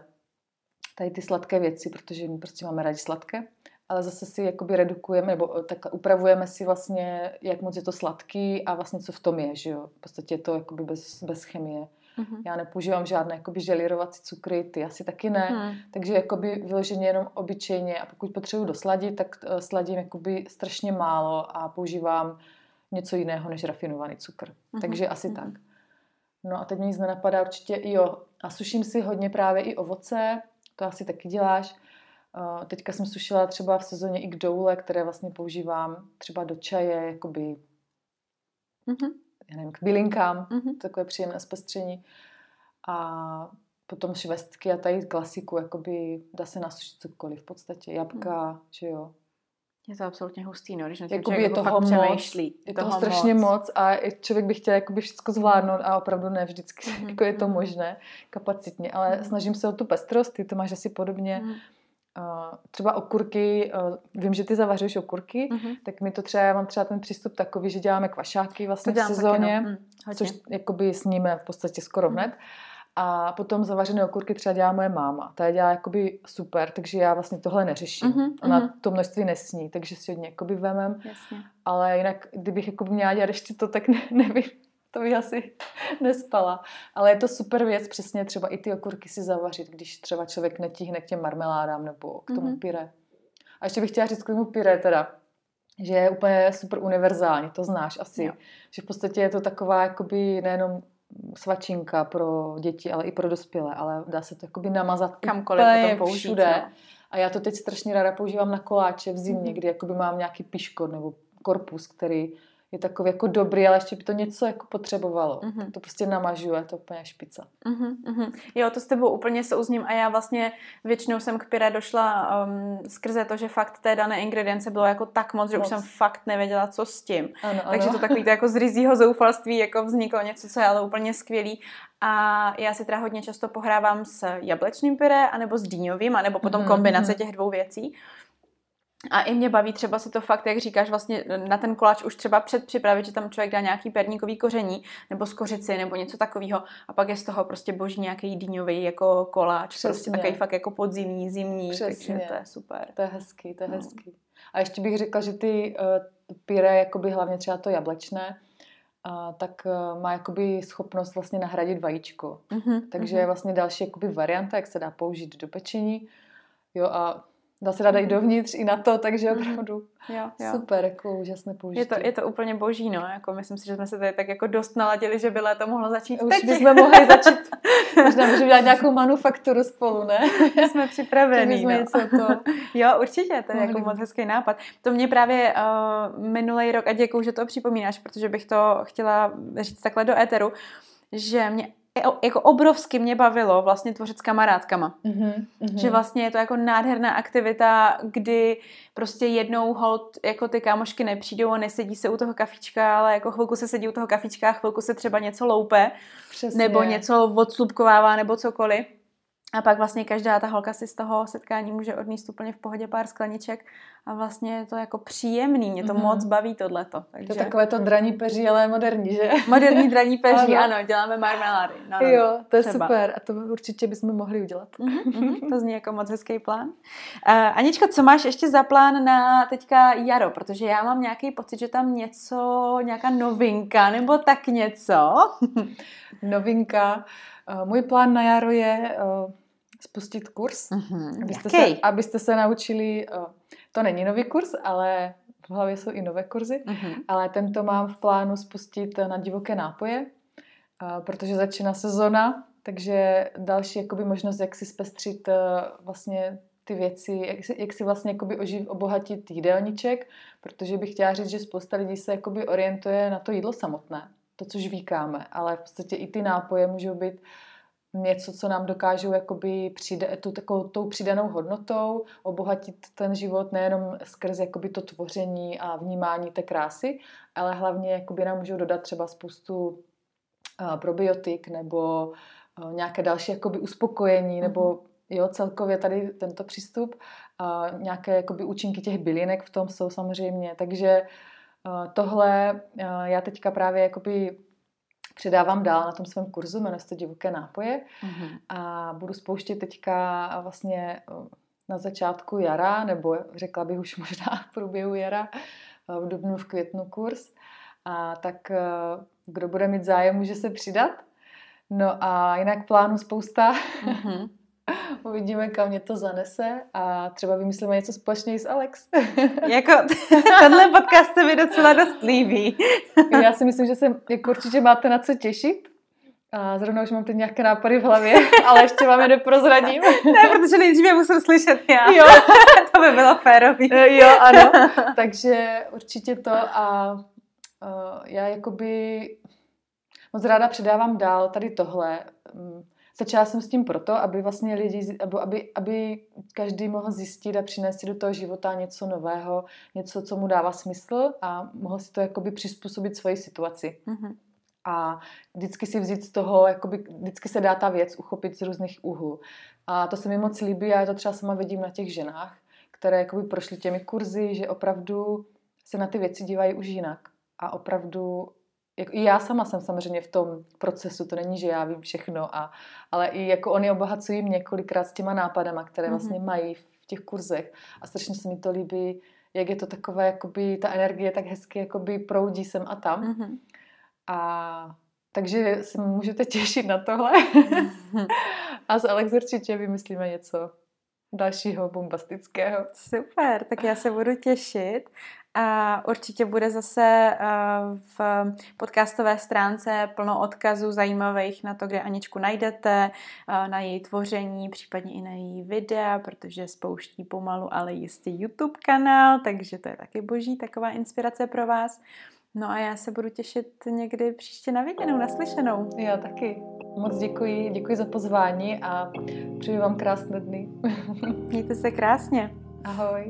Speaker 2: Tady ty sladké věci, protože my prostě máme rádi sladké. Ale zase si jakoby redukujeme, nebo eh, tak upravujeme si vlastně, jak moc je to sladký a vlastně co v tom je, že jo. V podstatě je to jakoby bez, bez chemie. Mm-hmm. Já nepoužívám žádné jakoby želirovací cukry, ty asi taky ne. Mm. Takže jakoby vyloženě jenom obyčejně a pokud potřebuji dosladit, tak uh, sladím jakoby strašně málo a používám něco jiného než rafinovaný cukr. Mm-hmm. Takže asi mm-hmm. tak. No a teď mi nic nenapadá určitě, jo, a suším si hodně právě i ovoce, to asi taky děláš. Uh, teďka jsem sušila třeba v sezóně i kdoule, které vlastně používám třeba do čaje, jakoby, mm-hmm. já nevím, k bylinkám, mm-hmm. takové příjemné zpestření. A potom švestky a tady klasiku, jakoby dá se nasušit cokoliv v podstatě, jabka, mm. že jo,
Speaker 1: je to absolutně hustý, no, když na
Speaker 2: tím je jako toho moc, přemýšlí. Je toho, toho strašně moc. moc a člověk by chtěl jakoby všechno zvládnout a opravdu ne vždycky mm-hmm. jako je to možné kapacitně, ale mm-hmm. snažím se o tu pestrost, ty to máš asi podobně. Mm-hmm. Uh, třeba okurky, uh, vím, že ty zavařuješ okurky, mm-hmm. tak mi to třeba, já mám třeba ten přístup takový, že děláme kvašáky vlastně v sezóně, taky, no. mm, což jakoby sníme v podstatě skoro hned. Mm-hmm a potom zavařené okurky třeba dělá moje máma. Ta je dělá jakoby super, takže já vlastně tohle neřeším. Uh-huh, Ona uh-huh. to množství nesní, takže si hodně jakoby vemem. Jasně. Ale jinak, kdybych jako měla dělat ještě to, tak ne, nevím. To bych asi nespala. Ale je to super věc, přesně třeba i ty okurky si zavařit, když třeba člověk netíhne k těm marmeládám nebo k tomu uh-huh. pyré. A ještě bych chtěla říct k tomu pyré teda, že je úplně super univerzální, to znáš asi. Jo. Že v podstatě je to taková jakoby nejenom svačinka pro děti, ale i pro dospělé, ale dá se to jakoby namazat
Speaker 1: Kamkoliv úplně použít, všude. No.
Speaker 2: A já to teď strašně ráda používám na koláče v zimě, mm-hmm. kdy jakoby mám nějaký piškot nebo korpus, který je takový jako dobrý, ale ještě by to něco jako potřebovalo. Mm-hmm. To prostě namažu a je to úplně špica.
Speaker 1: Mm-hmm. Jo, to s tebou úplně souzním a já vlastně většinou jsem k pyré došla um, skrze to, že fakt té dané ingredience bylo jako tak moc, že moc. už jsem fakt nevěděla, co s tím. Ano, ano. Takže to takový to jako z rizího zoufalství jako vzniklo něco, co je ale úplně skvělý. A já si teda hodně často pohrávám s jablečným pyré, anebo s dýňovým, anebo potom mm-hmm. kombinace těch dvou věcí. A i mě baví třeba si to fakt, jak říkáš, vlastně na ten koláč už třeba předpřipravit, že tam člověk dá nějaký perníkový koření, nebo z kořici, nebo něco takového, a pak je z toho prostě boží nějaký dýňový jako koláč, Přesně. prostě takový fakt jako podzimní, zimní, Přesně. takže to je super.
Speaker 2: To je hezký, to je no. hezký. A ještě bych řekla, že ty uh, pyré, jakoby hlavně třeba to jablečné, uh, tak uh, má jakoby schopnost vlastně nahradit vajíčko. Uh-huh, Takže uh-huh. je vlastně další jakoby varianta, jak se dá použít do pečení. Jo a Dá se dát i dovnitř, i na to, takže mhm. opravdu jo, jo. super, jako úžasné použití.
Speaker 1: Je to, je to úplně boží, no, jako myslím si, že jsme se tady tak jako dost naladili, že by léto mohlo začít
Speaker 2: Už teď. bychom mohli začít, možná můžeme dělat nějakou manufakturu spolu, ne?
Speaker 1: jsme připraveni, no. něco to... Jo, určitě, to je mohli. jako moc hezký nápad. To mě právě uh, minulý rok, a děkuju, že to připomínáš, protože bych to chtěla říct takhle do éteru, že mě jako obrovsky mě bavilo vlastně tvořit s kamarádkama. Mm-hmm, mm-hmm. Že vlastně je to jako nádherná aktivita, kdy prostě jednou hold jako ty kámošky nepřijdou a nesedí se u toho kafička, ale jako chvilku se sedí u toho kafička a chvilku se třeba něco loupe, Přesně. nebo něco odslupkovává, nebo cokoliv. A pak vlastně každá ta holka si z toho setkání může odníst úplně v pohodě pár skleniček a vlastně je to jako příjemný, mě to mm-hmm. moc baví tohleto.
Speaker 2: Takže... To je takové to draní peří, ale moderní, že?
Speaker 1: Moderní draní peří, ano. ano, děláme marmelády.
Speaker 2: No, no, jo, to je třeba. super a to určitě bychom mohli udělat.
Speaker 1: Mm-hmm, to zní jako moc hezký plán. Uh, Anička, co máš ještě za plán na teďka jaro? Protože já mám nějaký pocit, že tam něco, nějaká novinka nebo tak něco.
Speaker 2: novinka. Uh, můj plán na jaro je uh, spustit kurz, mm-hmm. abyste, se, abyste se naučili, uh, to není nový kurz, ale v hlavě jsou i nové kurzy, mm-hmm. ale tento mám v plánu spustit na divoké nápoje, protože začíná sezona, takže další jakoby možnost, jak si zpestřit vlastně ty věci, jak si, jak si vlastně jakoby oživ, obohatit jídelníček, protože bych chtěla říct, že spousta lidí se jakoby orientuje na to jídlo samotné to, co žvíkáme, ale v podstatě i ty nápoje můžou být něco, co nám dokážou jakoby přijde, tu takovou tou přidanou hodnotou obohatit ten život nejenom skrz jakoby to tvoření a vnímání té krásy, ale hlavně jakoby nám můžou dodat třeba spoustu uh, probiotik nebo uh, nějaké další jakoby uspokojení mm-hmm. nebo jo, celkově tady tento přístup. Uh, nějaké jakoby účinky těch bylinek v tom jsou samozřejmě, takže uh, Eh, tohle eh, já teďka právě jakoby předávám dál na tom svém kurzu, jmenuje se to Divoké nápoje mm-hmm. a budu spouštět teďka vlastně eh, na začátku jara, nebo řekla bych už možná v průběhu jara, v dubnu, v květnu kurz. A tak kdo bude mít zájem, může se přidat. No a jinak plánu spousta. Mm-hmm. Uvidíme, kam mě to zanese a třeba vymyslíme něco společně s Alex.
Speaker 1: jako tenhle podcast se mi docela dost líbí.
Speaker 2: Já si myslím, že se jako určitě máte na co těšit. A zrovna už mám teď nějaké nápady v hlavě, ale ještě vám je neprozradím.
Speaker 1: ne, protože nejdříve musím slyšet já. Jo. to by bylo férový.
Speaker 2: Eh, jo, ano. Takže určitě to a uh, já jakoby moc ráda předávám dál tady tohle. Začala jsem s tím proto, aby vlastně lidi, aby, aby každý mohl zjistit a přinést si do toho života něco nového, něco, co mu dává smysl a mohl si to jakoby přizpůsobit svoji situaci. Mm-hmm. A vždycky si vzít z toho, jakoby, vždycky se dá ta věc uchopit z různých úhlů. A to se mi moc líbí a já to třeba sama vidím na těch ženách, které jakoby prošly těmi kurzy, že opravdu se na ty věci dívají už jinak. A opravdu jako i já sama jsem samozřejmě v tom procesu, to není, že já vím všechno, a, ale i jako oni obohacují mě kolikrát s těma nápadama, které vlastně mm-hmm. mají v těch kurzech a strašně se mi to líbí, jak je to takové, jakoby ta energie tak hezky jakoby proudí sem a tam. Mm-hmm. A takže se můžete těšit na tohle. Mm-hmm. a s Alex určitě vymyslíme něco dalšího bombastického.
Speaker 1: Super, tak já se budu těšit a určitě bude zase eh, v podcastové stránce plno odkazů zajímavých na to, kde Aničku najdete, eh, na její tvoření, případně i na její videa, protože spouští pomalu, ale jistě YouTube kanál, takže to je taky boží taková inspirace pro vás. No a já se budu těšit někdy příště na viděnou, naslyšenou.
Speaker 2: Já taky. Moc děkuji, děkuji za pozvání a přeji vám krásné dny.
Speaker 1: Mějte se krásně.
Speaker 2: Ahoj.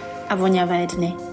Speaker 1: a voňavé dny.